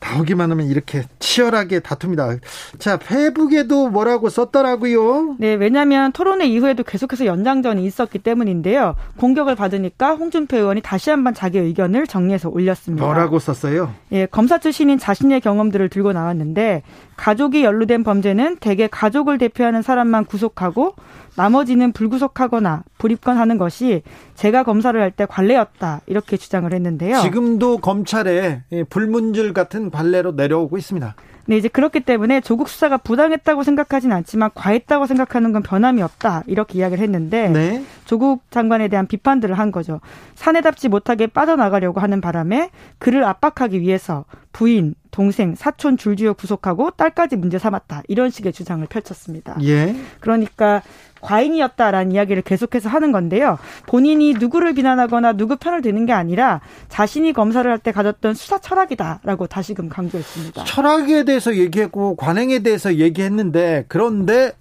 나오기만 하면 이렇게 치열하게 다툽니다. 자, 페북에도 뭐라고 썼더라고요. 네, 왜냐하면 토론회 이후에도 계속해서 연장전이 있었기 때문인데요. 공격을 받으니까 홍준표 의원이 다시 한번 자기 의견을 정리해서 올렸습니다. 뭐라고 썼어요? 예, 검사 출신인 자신의 경험들을 들고 나왔는데 가족이 연루된 범죄는 대개 가족을 대표하는 사람만 구속하고 나머지는 불구속하거나 불입건하는 것이 제가 검사를 할 때 관례였다 이렇게 주장을 했는데요. 지금도 검찰에 불문율 같은 관례로 내려오고 있습니다. 네, 이제 그렇기 때문에 조국 수사가 부당했다고 생각하진 않지만 과했다고 생각하는 건 변함이 없다. 이렇게 이야기를 했는데 네. 조국 장관에 대한 비판들을 한 거죠. 사내답지 못하게 빠져나가려고 하는 바람에 그를 압박하기 위해서 부인, 동생, 사촌 줄지어 구속하고 딸까지 문제 삼았다. 이런 식의 주장을 펼쳤습니다. 예. 그러니까 과잉이었다라는 이야기를 계속해서 하는 건데요. 본인이 누구를 비난하거나 누구 편을 드는 게 아니라 자신이 검사를 할 때 가졌던 수사 철학이다라고 다시금 강조했습니다. 철학에 대해서 얘기했고 관행에 대해서 얘기했는데 그런데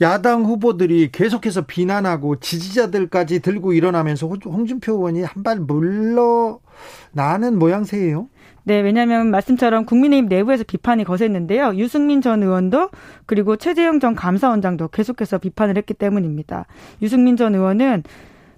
야당 후보들이 계속해서 비난하고 지지자들까지 들고 일어나면서 홍준표 의원이 한 발 물러나는 모양새예요. 네, 왜냐하면 말씀처럼 국민의힘 내부에서 비판이 거셌는데요. 유승민 전 의원도 그리고 최재형 전 감사원장도 계속해서 비판을 했기 때문입니다. 유승민 전 의원은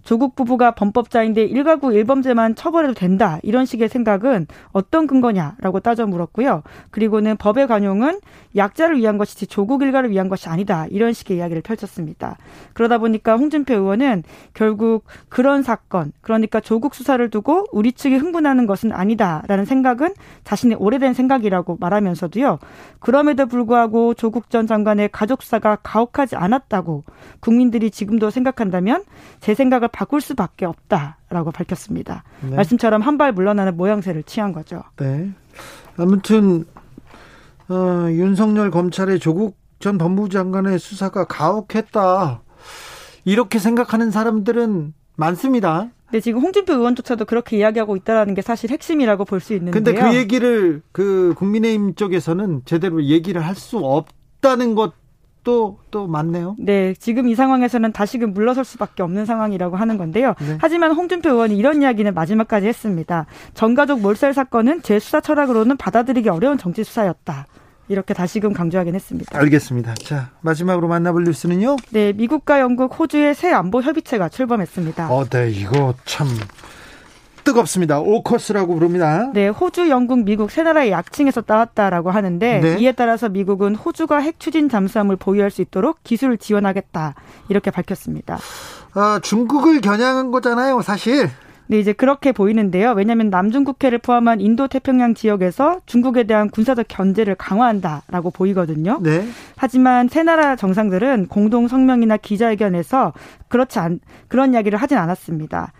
조국 부부가 범법자인데 일가구 일범죄만 처벌해도 된다. 이런 식의 생각은 어떤 근거냐라고 따져 물었고요. 그리고는 법의 관용은 약자를 위한 것이지 조국 일가를 위한 것이 아니다. 이런 식의 이야기를 펼쳤습니다. 그러다 보니까 홍준표 의원은 결국 그런 사건, 그러니까 조국 수사를 두고 우리 측이 흥분하는 것은 아니다라는 생각은 자신의 오래된 생각이라고 말하면서도요. 그럼에도 불구하고 조국 전 장관의 가족 수사가 가혹하지 않았다고 국민들이 지금도 생각한다면 제 생각을 바꿀 수밖에 없다 라고 밝혔습니다. 네. 말씀처럼 한 발 물러나는 모양새를 취한 거죠. 네. 아무튼 어, 윤석열 검찰의 조국 전 법무부 장관의 수사가 가혹했다. 이렇게 생각하는 사람들은 많습니다. 네, 지금 홍준표 의원조차도 그렇게 이야기하고 있다는 게 사실 핵심이라고 볼 수 있는데요. 근데 그 얘기를 그 국민의힘 쪽에서는 제대로 얘기를 할 수 없다는 것 또, 또 많네요. 네, 지금 이 상황에서는 다시금 물러설 수밖에 없는 상황이라고 하는 건데요. 네. 하지만 홍준표 의원이 이런 이야기는 마지막까지 했습니다. 전가족 몰살 사건은 제 수사 철학으로는 받아들이기 어려운 정치 수사였다. 이렇게 다시금 강조하긴 했습니다. 알겠습니다. 자, 마지막으로 만나볼 뉴스는요? 네, 미국과 영국, 호주의 새 안보 협의체가 출범했습니다. 어, 네, 이거 참 뜨겁습니다. 오커스라고 부릅니다. 네, 호주, 영국, 미국 세 나라의 약칭에서 따왔다라고 하는데 네. 이에 따라서 미국은 호주가 핵 추진 잠수함을 보유할 수 있도록 기술을 지원하겠다 이렇게 밝혔습니다. 아, 중국을 겨냥한 거잖아요, 사실. 네, 이제 그렇게 보이는데요. 왜냐하면 남중국해를 포함한 인도 태평양 지역에서 중국에 대한 군사적 견제를 강화한다라고 보이거든요. 네. 하지만 세 나라 정상들은 공동 성명이나 기자회견에서 그렇지 않 그런 이야기를 하진 않았습니다.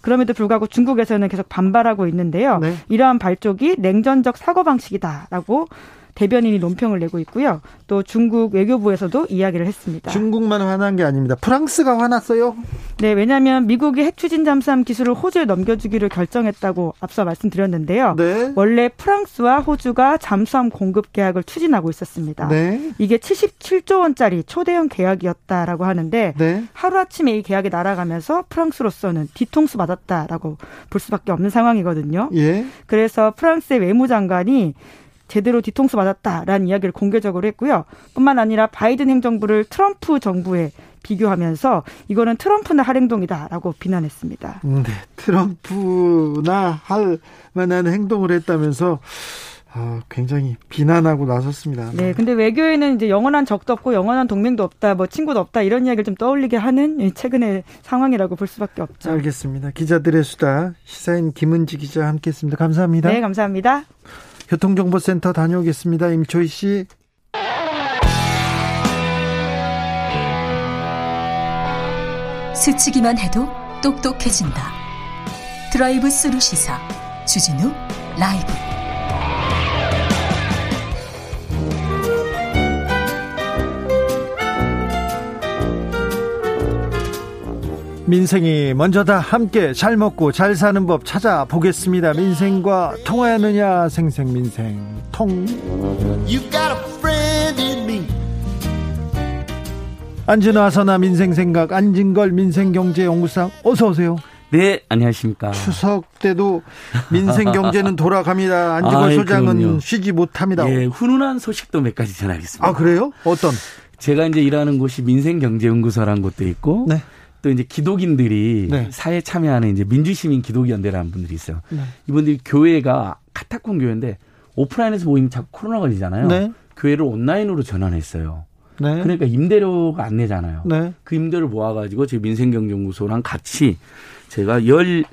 그럼에도 불구하고 중국에서는 계속 반발하고 있는데요. 네. 이러한 발족이 냉전적 사고방식이다라고 대변인이 논평을 내고 있고요. 또 중국 외교부에서도 이야기를 했습니다. 중국만 화난 게 아닙니다. 프랑스가 화났어요. 네, 왜냐하면 미국이 핵 추진 잠수함 기술을 호주에 넘겨주기를 결정했다고 앞서 말씀드렸는데요. 네. 원래 프랑스와 호주가 잠수함 공급 계약을 추진하고 있었습니다. 네. 이게 77조 원짜리 초대형 계약이었다라고 하는데 네. 하루아침에 이 계약이 날아가면서 프랑스로서는 뒤통수 맞았다라고 볼 수밖에 없는 상황이거든요. 예. 그래서 프랑스의 외무장관이 제대로 뒤통수 맞았다라는 이야기를 공개적으로 했고요. 뿐만 아니라 바이든 행정부를 트럼프 정부에 비교하면서 이거는 트럼프나 할 행동이다라고 비난했습니다. 네, 트럼프나 할 만한 행동을 했다면서 아, 굉장히 비난하고 나섰습니다. 네, 근데 외교에는 이제 영원한 적도 없고 영원한 동맹도 없다, 뭐 친구도 없다 이런 이야기를 좀 떠올리게 하는 최근의 상황이라고 볼 수밖에 없죠. 알겠습니다. 기자들의 수다 시사인 김은지 기자 함께했습니다. 감사합니다. 네, 감사합니다. 교통정보센터 다녀오겠습니다. 임초희 씨. 스치기만 해도 똑똑해진다. 드라이브 스루 시사 주진우 라이브. 민생이 먼저다 함께 잘 먹고 잘 사는 법 찾아보겠습니다. 민생과 통하느냐 생생민생 통 안진아 서나 민생생각 안진걸 민생경제연구상 어서 오세요. 네, 안녕하십니까. 추석 때도 민생 경제는 돌아갑니다. 안지걸 아, 소장은 그럼요. 쉬지 못합니다. 예, 훈훈한 소식도 몇 가지 전하겠습니다. 아, 그래요? 어떤? 제가 이제 일하는 곳이 민생경제연구소라는 곳도 있고 네. 또 이제 기독인들이 네. 사회 참여하는 이제 민주시민 기독연대라는 분들이 있어요. 네. 이분들이 교회가 카타콤 교회인데 오프라인에서 모이면 자꾸 코로나 걸리잖아요. 네. 교회를 온라인으로 전환했어요. 네. 그러니까 임대료가 안 내잖아요. 네. 그 임대료 모아가지고 저희 민생경제연구소랑 같이 제가 열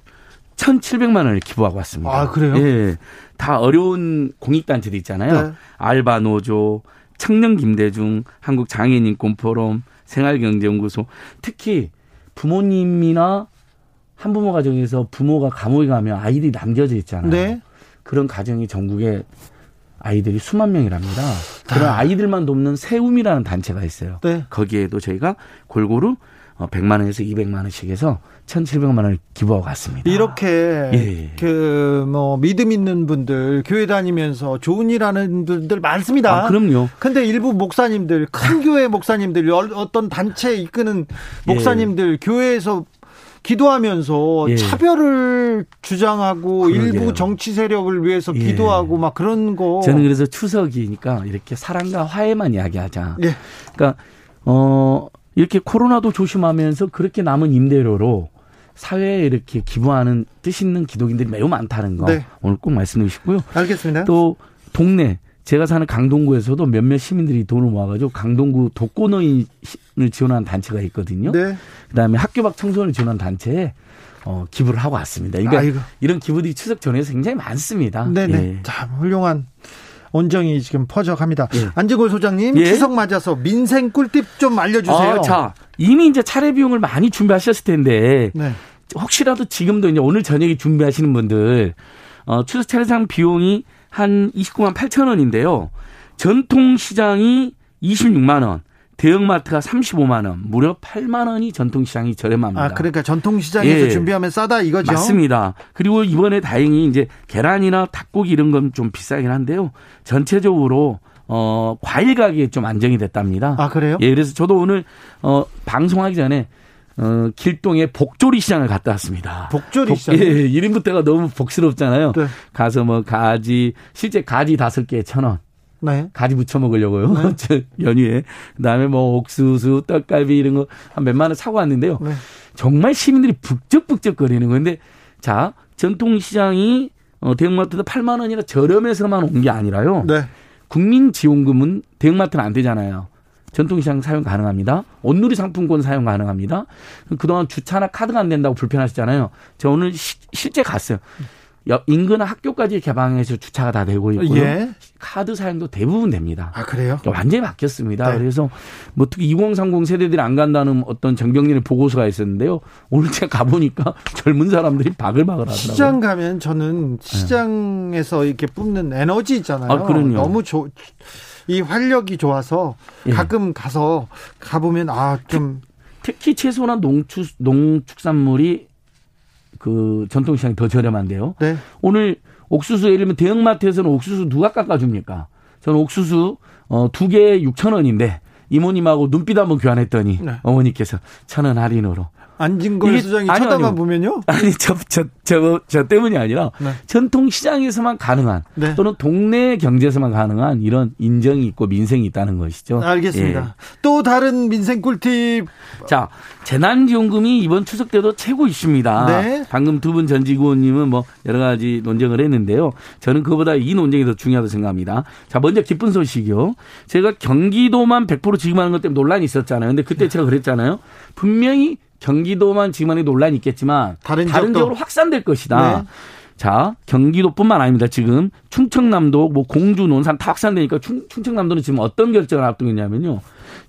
1,700만 원을 기부하고 왔습니다. 아, 그래요? 예. 다 어려운 공익단체도 있잖아요. 네. 알바 노조, 청년 김대중, 한국 장애인 인권 포럼, 생활경제연구소. 특히 부모님이나 한부모 가정에서 부모가 감옥에 가면 아이들이 남겨져 있잖아요. 네. 그런 가정이 전국에 아이들이 수만 명이랍니다. 그런 아이들만 돕는 세움이라는 단체가 있어요. 네. 거기에도 저희가 골고루 100만 어, 원에서 200만 원씩 해서 1,700만 원을 기부하고 갔습니다. 이렇게 예. 그뭐 믿음 있는 분들 교회 다니면서 좋은 일 하는 분들 많습니다. 아, 그럼요. 근데 일부 목사님들 큰 교회 목사님들 어떤 단체 이끄는 목사님들 예. 교회에서 기도하면서 예. 차별을 주장하고 그러게요. 일부 정치 세력을 위해서 예. 기도하고 막 그런 거. 저는 그래서 추석이니까 이렇게 사랑과 화해만 이야기하자. 예. 그러니까 어 이렇게 코로나도 조심하면서 그렇게 남은 임대료로 사회에 이렇게 기부하는 뜻 있는 기독인들이 매우 많다는 거 네. 오늘 꼭 말씀드리고 싶고요. 알겠습니다. 또 동네 제가 사는 강동구에서도 몇몇 시민들이 돈을 모아가지고 강동구 독거노인을 지원하는 단체가 있거든요. 네. 그다음에 학교 밖 청소년을 지원하는 단체에 어, 기부를 하고 왔습니다. 그러니까 아이고. 이런 기부들이 추석 전에서 굉장히 많습니다. 네네. 예. 자, 훌륭한 온정이 지금 퍼져갑니다. 예. 안지골 소장님 예. 추석 맞아서 민생 꿀팁 좀 알려주세요. 아, 자 이미 이제 차례 비용을 많이 준비하셨을 텐데 네. 혹시라도 지금도 이제 오늘 저녁에 준비하시는 분들 어, 추석 차례상 비용이 한 29만 8천 원인데요. 전통 시장이 26만 원, 대형마트가 35만 원, 무려 8만 원이 전통시장이 저렴합니다. 아, 그러니까 전통시장에서 예. 준비하면 싸다 이거죠? 맞습니다. 그리고 이번에 다행히 이제 계란이나 닭고기 이런 건 좀 비싸긴 한데요. 전체적으로 어, 과일 가격이 좀 안정이 됐답니다. 아, 그래요? 예, 그래서 저도 오늘 어, 방송하기 전에 어, 길동의 복조리 시장을 갔다 왔습니다. 복조리 시장? 복, 예, 1인부터가 너무 복스럽잖아요. 네. 가서 뭐 가지, 실제 가지 다섯 개에 천 원. 네. 가지 부쳐 먹으려고요. 네. 연휴에. 그다음에 뭐 옥수수, 떡갈비 이런 거 한 몇만 원 사고 왔는데요. 네. 정말 시민들이 북적북적 거리는 건데 자, 전통 시장이 어, 대형마트도 8만 원이나 저렴해서만 온 게 아니라요. 네. 국민지원금은 대형마트는 안 되잖아요. 전통시장 사용 가능합니다. 온누리 상품권 사용 가능합니다. 그동안 주차나 카드가 안 된다고 불편하시잖아요. 저 오늘 시, 실제 갔어요. 인근 학교까지 개방해서 주차가 다 되고 있고요. 예. 카드 사용도 대부분 됩니다. 아 그래요? 그러니까 완전히 바뀌었습니다. 네. 그래서 뭐 특히 2030 세대들이 안 간다는 어떤 정경련의 보고서가 있었는데요. 오늘 제가 가보니까 젊은 사람들이 바글바글 하더라고요. 시장 가면 저는 시장에서 이렇게 뿜는 에너지 있잖아요. 아, 그럼요. 너무 좋. 이 활력이 좋아서 예. 가끔 가서 가보면 아좀 특히 채소나 농축 농축산물이 그 전통시장이 더 저렴한데요. 네. 오늘 옥수수 예를 들면 대형마트에서는 옥수수 누가 깎아줍니까? 저는 옥수수 어, 두 개에 6천 원인데 이모님하고 눈빛 한번 교환했더니 네. 어머니께서 천 원 할인으로 안진걸 수장이 아니, 쳐다만 아니요. 보면요? 아니 저저 저 저 때문이 아니라 네. 전통 시장에서만 가능한 네. 또는 동네 경제에서만 가능한 이런 인정이 있고 민생이 있다는 것이죠. 알겠습니다. 예. 또 다른 민생 꿀팁. 자 재난지원금이 이번 추석 때도 최고 있습니다. 네. 방금 두 분 전직원님은 뭐 여러 가지 논쟁을 했는데요. 저는 그보다 이 논쟁이 더 중요하다고 생각합니다. 자 먼저 기쁜 소식이요. 제가 경기도만 100% 지급하는 것 때문에 논란이 있었잖아요. 근데 그때 제가 그랬잖아요. 분명히 경기도만 지금만의 논란이 있겠지만 다른, 다른 지역으로 확산될 것이다. 네. 자, 경기도뿐만 아닙니다. 지금 충청남도, 뭐 공주, 논산 다 확산되니까 충, 충청남도는 지금 어떤 결정을 앞두고 있냐면요.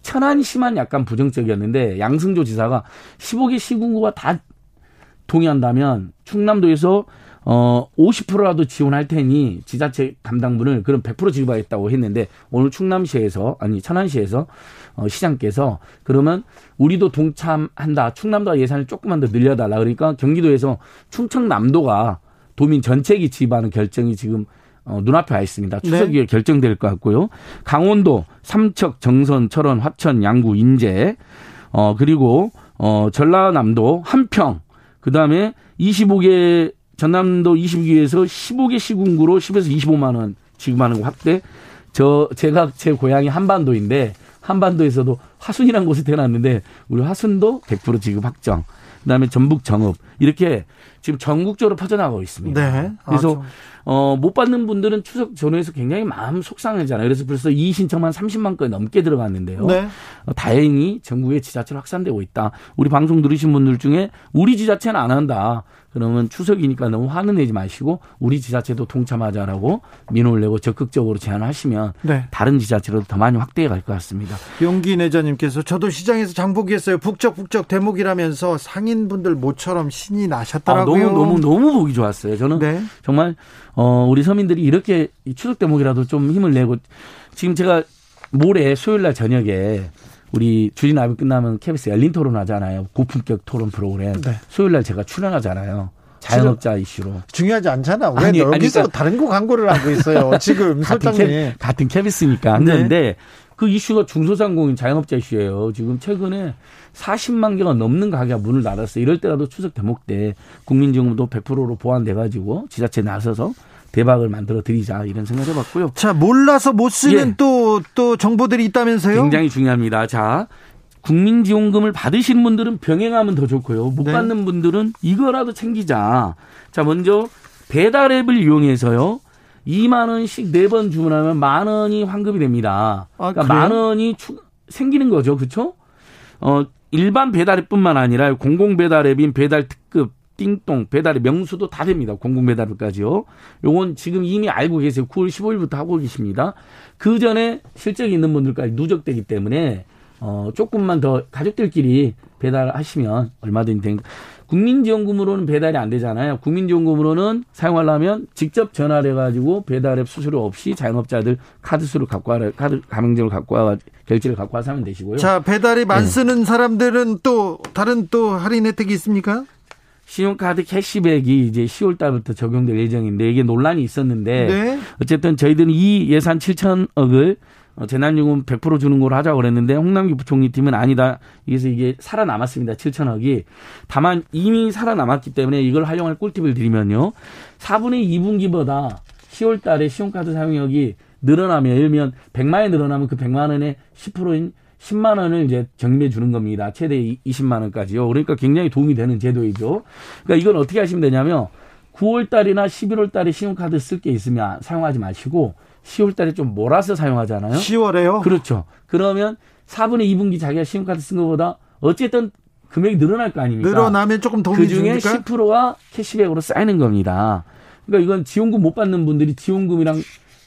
천안시만 약간 부정적이었는데 양승조 지사가 15개 시군구가 다 동의한다면 충남도에서 어 50%라도 지원할 테니 지자체 담당분을 그럼 100% 지급하겠다고 했는데 오늘 충남시에서 아니 천안시에서 어, 시장께서 그러면 우리도 동참한다. 충남도가 예산을 조금만 더 늘려달라. 그러니까 경기도에서 충청남도가 도민 전체기 지급하는 결정이 지금 어, 눈앞에 와 있습니다. 추석 네. 네. 결정될 것 같고요. 강원도, 삼척, 정선, 철원, 화천, 양구, 인제, 어, 그리고, 어, 전라남도, 한평, 그다음에 25개 전남도 22개에서 15개 시군구로 10에서 25만 원 지급하는 거 확대. 저 제가 제 고향이 한반도인데 한반도에서도 화순이라는 곳에 태어났는데 우리 화순도 100% 지급 확정. 그다음에 전북 정읍 이렇게 지금 전국적으로 퍼져나가고 있습니다. 네. 그래서 아, 어, 못 받는 분들은 추석 전후에서 굉장히 마음 속상하잖아요. 그래서 벌써 이 신청만 30만 건이 넘게 들어갔는데요. 네. 어, 다행히 전국의 지자체로 확산되고 있다. 우리 방송 들으신 분들 중에 우리 지자체는 안 한다. 그러면 추석이니까 너무 화는 내지 마시고 우리 지자체도 동참하자라고 민원을 내고 적극적으로 제안하시면 네. 다른 지자체로도 더 많이 확대해 갈 것 같습니다. 용기 내자님께서 저도 시장에서 장보기 했어요. 북적북적 대목이라면서 상인분들 모처럼 신이 나셨더라고요. 아, 너무 너무 너무 보기 좋았어요. 저는 네. 정말 어, 우리 서민들이 이렇게 추석 대목이라도 좀 힘을 내고 지금 제가 모레 수요일 날 저녁에 우리 주진 라이브 끝나면 KBS 열린 토론 하잖아요. 고품격 토론 프로그램. 네. 수요일 날 제가 출연하잖아요. 자영업자 이슈로. 중요하지 않잖아. 왜 아니, 여기서 아니, 그러니까 다른 거 광고를 하고 있어요. 지금 같은, 소장님. 같은 하는데 네. 그 이슈가 중소상공인 자영업자 이슈예요. 지금 최근에 40만 개가 넘는 가게가 문을 닫았어요. 이럴 때라도 추석 대목 때 국민정부도 100%로 보완돼 가지고 지자체 나서서 대박을 만들어 드리자 이런 생각을 해봤고요. 자 몰라서 못 쓰는 또또 예. 또 정보들이 있다면서요? 굉장히 중요합니다. 자 국민지원금을 받으시는 분들은 병행하면 더 좋고요. 못 네. 받는 분들은 이거라도 챙기자. 자 먼저 배달 앱을 이용해서요. 2만 원씩 네 번 주문하면 만 원이 환급이 됩니다. 아, 그러니까 만 원이 추, 생기는 거죠. 그렇죠? 어 일반 배달앱뿐만 아니라 공공 배달앱인 배달 특급 띵동 배달의 명수도 다 됩니다. 공공 배달까지요. 요건 지금 이미 알고 계세요. 9월 15일부터 하고 계십니다. 그 전에 실적이 있는 분들까지 누적되기 때문에 어 조금만 더 가족들끼리 배달하시면 얼마든지 된 국민지원금으로는 배달이 안 되잖아요. 국민지원금으로는 사용하려면 직접 전화를 해가지고 배달앱 수수료 없이 자영업자들 카드 수를 갖고 와 카드 가맹점을 갖고 와 결제를 갖고 와서 하면 되시고요. 자 배달앱 안 네. 쓰는 사람들은 또 다른 또 할인 혜택이 있습니까? 신용카드 캐시백이 이제 10월 달부터 적용될 예정인데 이게 논란이 있었는데 네. 어쨌든 저희들은 이 예산 7천억을 어, 재난요금 100% 주는 걸로 하자고 그랬는데 홍남기 부총리 팀은 아니다. 그래서 이게 살아남았습니다. 7천억이. 다만 이미 살아남았기 때문에 이걸 활용할 꿀팁을 드리면요. 4분의 2분기보다 10월 달에 신용카드 사용력이 늘어나면 예를 들면 100만 원 늘어나면 그 100만 원의 10%인 10만 원을 이제 정리해 주는 겁니다. 최대 20만 원까지요. 그러니까 굉장히 도움이 되는 제도이죠. 그러니까 이건 어떻게 하시면 되냐면 9월 달이나 11월 달에 신용카드 쓸 게 있으면 사용하지 마시고 10월 달에 좀 몰아서 사용하잖아요. 10월에요? 그렇죠. 그러면 4분의 2분기 자기가 신용카드 쓴 것보다 어쨌든 금액이 늘어날 거 아닙니까? 늘어나면 조금 도움이 그중에 줍니까? 10%가 캐시백으로 쌓이는 겁니다. 그러니까 이건 지원금 못 받는 분들이 지원금이랑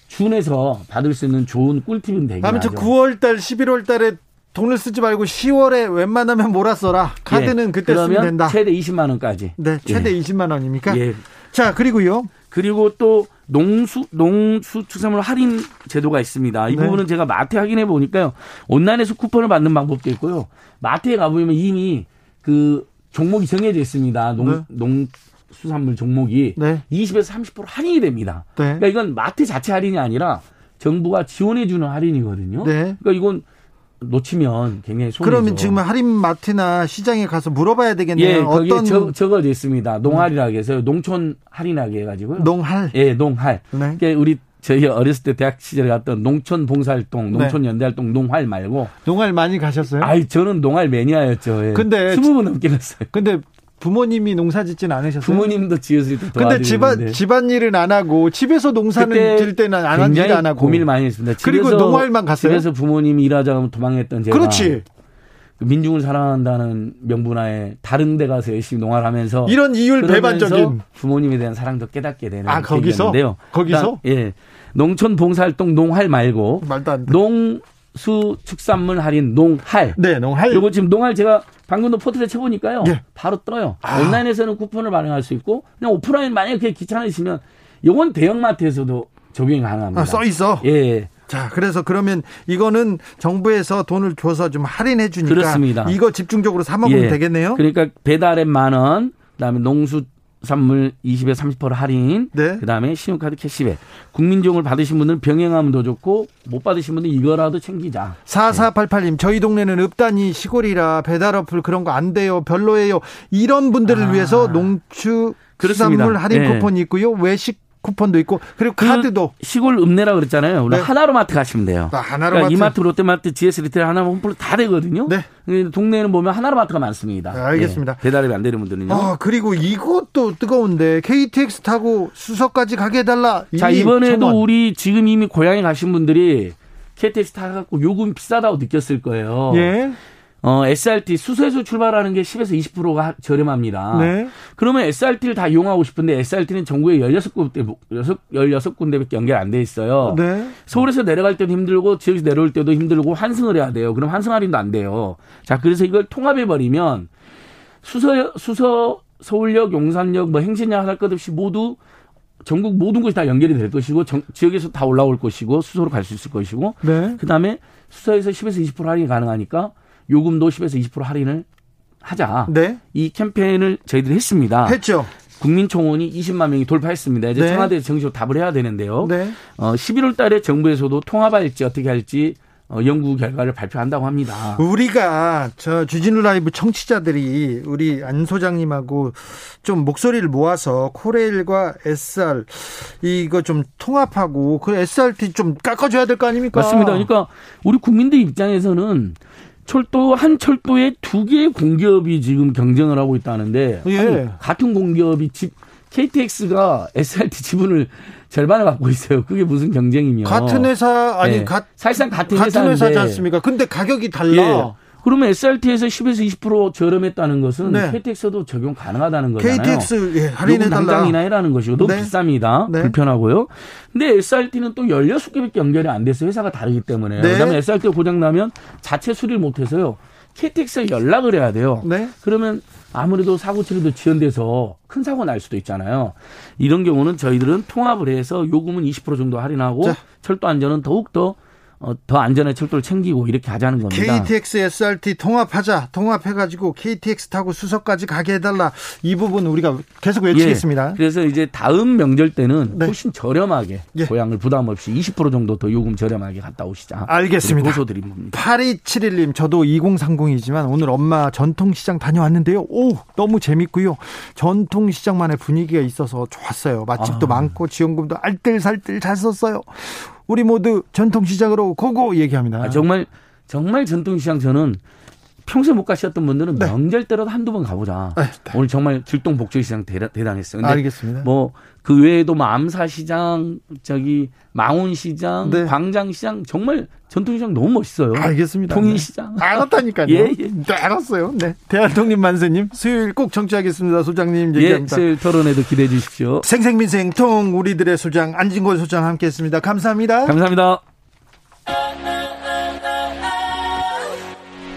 준해서 받을 수 있는 좋은 꿀팁은 되긴 아무튼 9월 달, 11월 달에 돈을 쓰지 말고 10월에 웬만하면 몰아써라. 카드는 예. 그때 쓰면 된다. 최대 20만 원까지. 네, 최대 예. 20만 원입니까? 예. 자, 그리고요. 그리고 또 농수 농수축산물 할인 제도가 있습니다. 이 네. 부분은 제가 마트 확인해 보니까요. 온라인에서 쿠폰을 받는 방법도 있고요. 마트에 가보면 이미 그 종목이 정해져 있습니다. 농, 네. 농 수산물 종목이 네. 20에서 30% 할인이 됩니다. 네. 그러니까 이건 마트 자체 할인이 아니라 정부가 지원해 주는 할인이거든요. 네. 그러니까 이건 놓치면 굉장히 손해죠. 그러면 지금 할인 마트나 시장에 가서 물어봐야 되겠네요. 예, 어떤 적, 적어져 있습니다. 농할이라고 해서 농촌 할인하게 해가지고요. 농할. 예, 농할. 네. 그러니까 우리 저희 어렸을 때 대학 시절에 갔던 농촌 봉사활동, 네. 농촌 연대활동 농활 말고 농활 많이 가셨어요? 아이 저는 농활 매니아였죠. 예. 근데 20분 넘게 갔어요. 근데 부모님이 농사 짓진 않으셨어요? 부모님도 지었을 때 근데 집안 집안일은 안 하고 집에서 농사는 질 때는 안 한지 안 하고 고민을 많이 했습니다. 그리고 농활만 갔어요. 집에서 부모님이 일하자고 도망했던 제가 그렇지. 그 민중을 사랑한다는 명분하에 다른 데 가서 열심히 농활 하면서 이런 이율 배반적인 부모님에 대한 사랑도 깨닫게 되는 아 거기서 거기서 예 농촌 봉사활동 농활 말고. 농 수 축산물 할인 농할 네 농할 요거 지금 농할 제가 방금도 포털에 쳐보니까요. 예. 바로 떠요. 아. 온라인에서는 쿠폰을 발행할 수 있고 그냥 오프라인 만약에 그게 귀찮으시면 요건 대형마트에서도 적용이 가능합니다. 아, 써 있어. 예. 자, 그래서 그러면 이거는 정부에서 돈을 줘서 좀 할인해 주니까 그렇습니다. 이거 집중적으로 사 먹으면 예. 되겠네요. 그러니까 배달앱 만 원, 그다음에 농수 선물 20에 30% 할인. 네. 그다음에 신용카드 캐시백. 국민종을 받으신 분들은 병행하면 더 좋고 못 받으신 분들은 이거라도 챙기자. 4488님 저희 동네는 읍 단위 시골이라 배달 어플 그런 거 안 돼요. 별로예요. 이런 분들을 아. 위해서 농축 수산물 할인 네. 쿠폰이 있고요. 외식 쿠폰도 있고 그리고 그 카드도 시골 읍내라 그랬잖아요. 네. 하나로마트 가시면 돼요. 아, 하나로마트. 그러니까 이마트, 롯데마트, GS 리테일 하나 홈플러스 다 되거든요. 네. 동네에는 보면 하나로마트가 많습니다. 네, 알겠습니다. 네. 배달이 안 되는 분들은요. 아, 그리고 이것도 뜨거운데 KTX 타고 수석까지 가게 해달라. 자 이번에도 천원. 우리 지금 이미 고향에 가신 분들이 KTX 타갖고 요금 비싸다고 느꼈을 거예요. 예. 어, SRT 수소에서 출발하는 게 10에서 20%가 저렴합니다. 네. 그러면 SRT를 다 이용하고 싶은데 SRT는 전국에 16군데, 16 군데밖에 연결 안 돼 있어요. 네. 서울에서 내려갈 때도 힘들고 지역에서 내려올 때도 힘들고 환승을 해야 돼요. 그럼 환승 할인도 안 돼요. 자, 그래서 이걸 통합해 버리면 수서, 수서, 서울역, 용산역, 뭐 행진역 할 것 없이 모두 전국 모든 곳이 다 연결이 될 것이고 정, 지역에서 다 올라올 것이고 수소로 갈 수 있을 것이고 네. 그다음에 수서에서 10에서 20% 할인이 가능하니까 요금도 10에서 20% 할인을 하자. 네. 이 캠페인을 저희들이 했습니다. 했죠. 국민총원이 20만 명이 돌파했습니다. 이제 네. 청와대에서 정식으로 답을 해야 되는데요. 네. 어, 11월 달에 정부에서도 통합할지 어떻게 할지 어, 연구 결과를 발표한다고 합니다. 우리가 저 주진우 라이브 청취자들이 우리 안 소장님하고 좀 목소리를 모아서 코레일과 SR 이거 좀 통합하고 그 SRT 좀 깎아줘야 될 거 아닙니까? 맞습니다. 그러니까 우리 국민들 입장에서는 철도 한 철도에 두 개의 공기업이 지금 경쟁을 하고 있다는데 예. 아니, 같은 공기업이 집 KTX가 SRT 지분을 절반을 갖고 있어요. 그게 무슨 경쟁이며? 같은 회사 아니 네. 가, 사실상 같은 같은 회사지 않습니까? 근데 가격이 달라. 예. 그러면 SRT에서 10에서 20% 저렴했다는 것은 네. KTX도 적용 가능하다는 거잖아요. KTX 예, 할인해 달라. 당장 인하해라는 것이고 너무 네. 비쌉니다. 네. 불편하고요. 근데 SRT는 또 16개밖에 연결이 안 돼서 회사가 다르기 때문에 네. 그다음에 SRT가 고장 나면 자체 수리를 못 해서요. KTX에 연락을 해야 돼요. 네. 그러면 아무래도 사고 처리도 지연돼서 큰 사고 날 수도 있잖아요. 이런 경우는 저희들은 통합을 해서 요금은 20% 정도 할인하고 자. 철도 안전은 더욱더 어, 더 안전한 철도를 챙기고 이렇게 하자는 겁니다. KTX, SRT 통합하자. 통합해가지고 KTX 타고 수석까지 가게 해달라. 이 부분 우리가 계속 외치겠습니다. 예, 그래서 이제 다음 명절 때는 네. 훨씬 저렴하게 예. 고향을 부담 없이 20% 정도 더 요금 저렴하게 갔다 오시자. 알겠습니다. 고소드립니다. 8271님, 저도 2030이지만 오늘 엄마 전통시장 다녀왔는데요. 오, 너무 재밌고요. 전통시장만의 분위기가 있어서 좋았어요. 맛집도 아. 많고 지원금도 알뜰살뜰 잘 썼어요. 우리 모두 전통시장으로 고고 얘기합니다. 아, 정말 정말 전통시장 저는 평소에 못 가셨던 분들은 네. 명절 때라도 한두 번 가보자. 네, 네. 오늘 정말 길동 복조시장 대단, 대단했어요. 근데 알겠습니다. 뭐 그 외에도 뭐 암사시장, 저기 망원시장, 네. 광장시장 정말 전통시장 너무 멋있어요. 알겠습니다. 통인시장. 네. 알았다니까요. 예, 예. 네, 알았어요. 네. 대한독립 만세님 수요일 꼭 정치하겠습니다. 소장님 예, 얘기합니다. 예, 수요일 토론에도 기대해 주십시오. 생생민생 통 우리들의 소장 안진걸 소장 함께했습니다. 감사합니다. 감사합니다.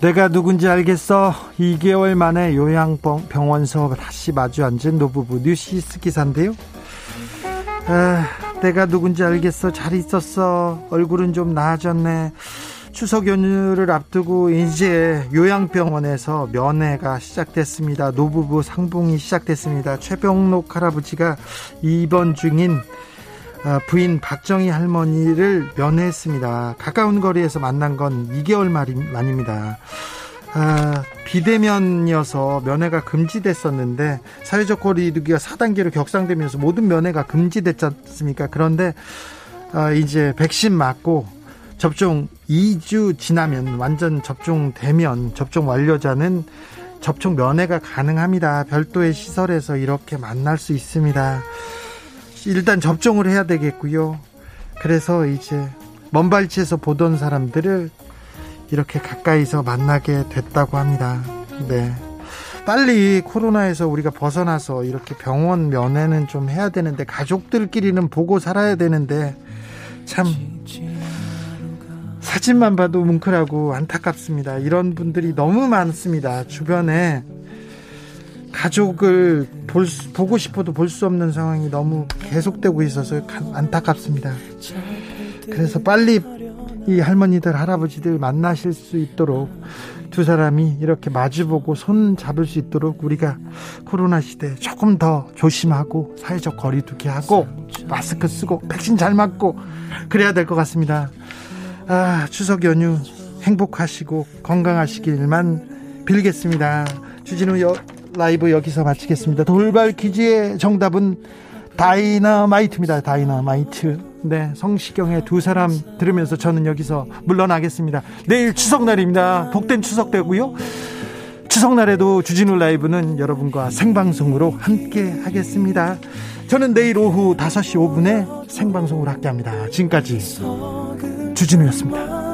내가 누군지 알겠어. 2개월 만에 요양병원서 다시 마주 앉은 노부부 뉴시스 기사인데요. 아, 내가 누군지 알겠어. 잘 있었어. 얼굴은 좀 나아졌네. 추석 연휴를 앞두고 이제 요양병원에서 면회가 시작됐습니다. 노부부 상봉이 시작됐습니다. 최병록 할아버지가 입원 중인 아, 부인 박정희 할머니를 면회했습니다. 가까운 거리에서 만난 건 2개월 만입니다. 아, 비대면이어서 면회가 금지됐었는데 사회적 거리두기가 4단계로 격상되면서 모든 면회가 금지됐지 않습니까? 그런데 아, 이제 백신 맞고 접종 2주 지나면 완전 접종되면 접종 완료자는 접촉 면회가 가능합니다. 별도의 시설에서 이렇게 만날 수 있습니다. 일단 접종을 해야 되겠고요. 그래서 이제 먼 발치에서 보던 사람들을 이렇게 가까이서 만나게 됐다고 합니다. 네. 빨리 코로나에서 우리가 벗어나서 이렇게 병원 면회는 좀 해야 되는데 가족들끼리는 보고 살아야 되는데 참 사진만 봐도 뭉클하고 안타깝습니다. 이런 분들이 너무 많습니다. 주변에 가족을 볼 수, 보고 싶어도 볼 수 없는 상황이 너무 계속되고 있어서 안타깝습니다. 그래서 빨리 이 할머니들 할아버지들 만나실 수 있도록 두 사람이 이렇게 마주보고 손 잡을 수 있도록 우리가 코로나 시대 조금 더 조심하고 사회적 거리두기 하고 마스크 쓰고 백신 잘 맞고 그래야 될 것 같습니다. 아, 추석 연휴 행복하시고 건강하시길만 빌겠습니다. 주진우 여, 라이브 여기서 마치겠습니다. 돌발 퀴즈의 정답은 다이너마이트입니다. 다이너마이트. 네, 성시경의 두 사람 들으면서 저는 여기서 물러나겠습니다. 내일 추석날입니다. 복된 추석 되고요. 추석날에도 주진우 라이브는 여러분과 생방송으로 함께 하겠습니다. 저는 내일 오후 5시 5분에 생방송으로 함께 합니다. 지금까지 주진우였습니다.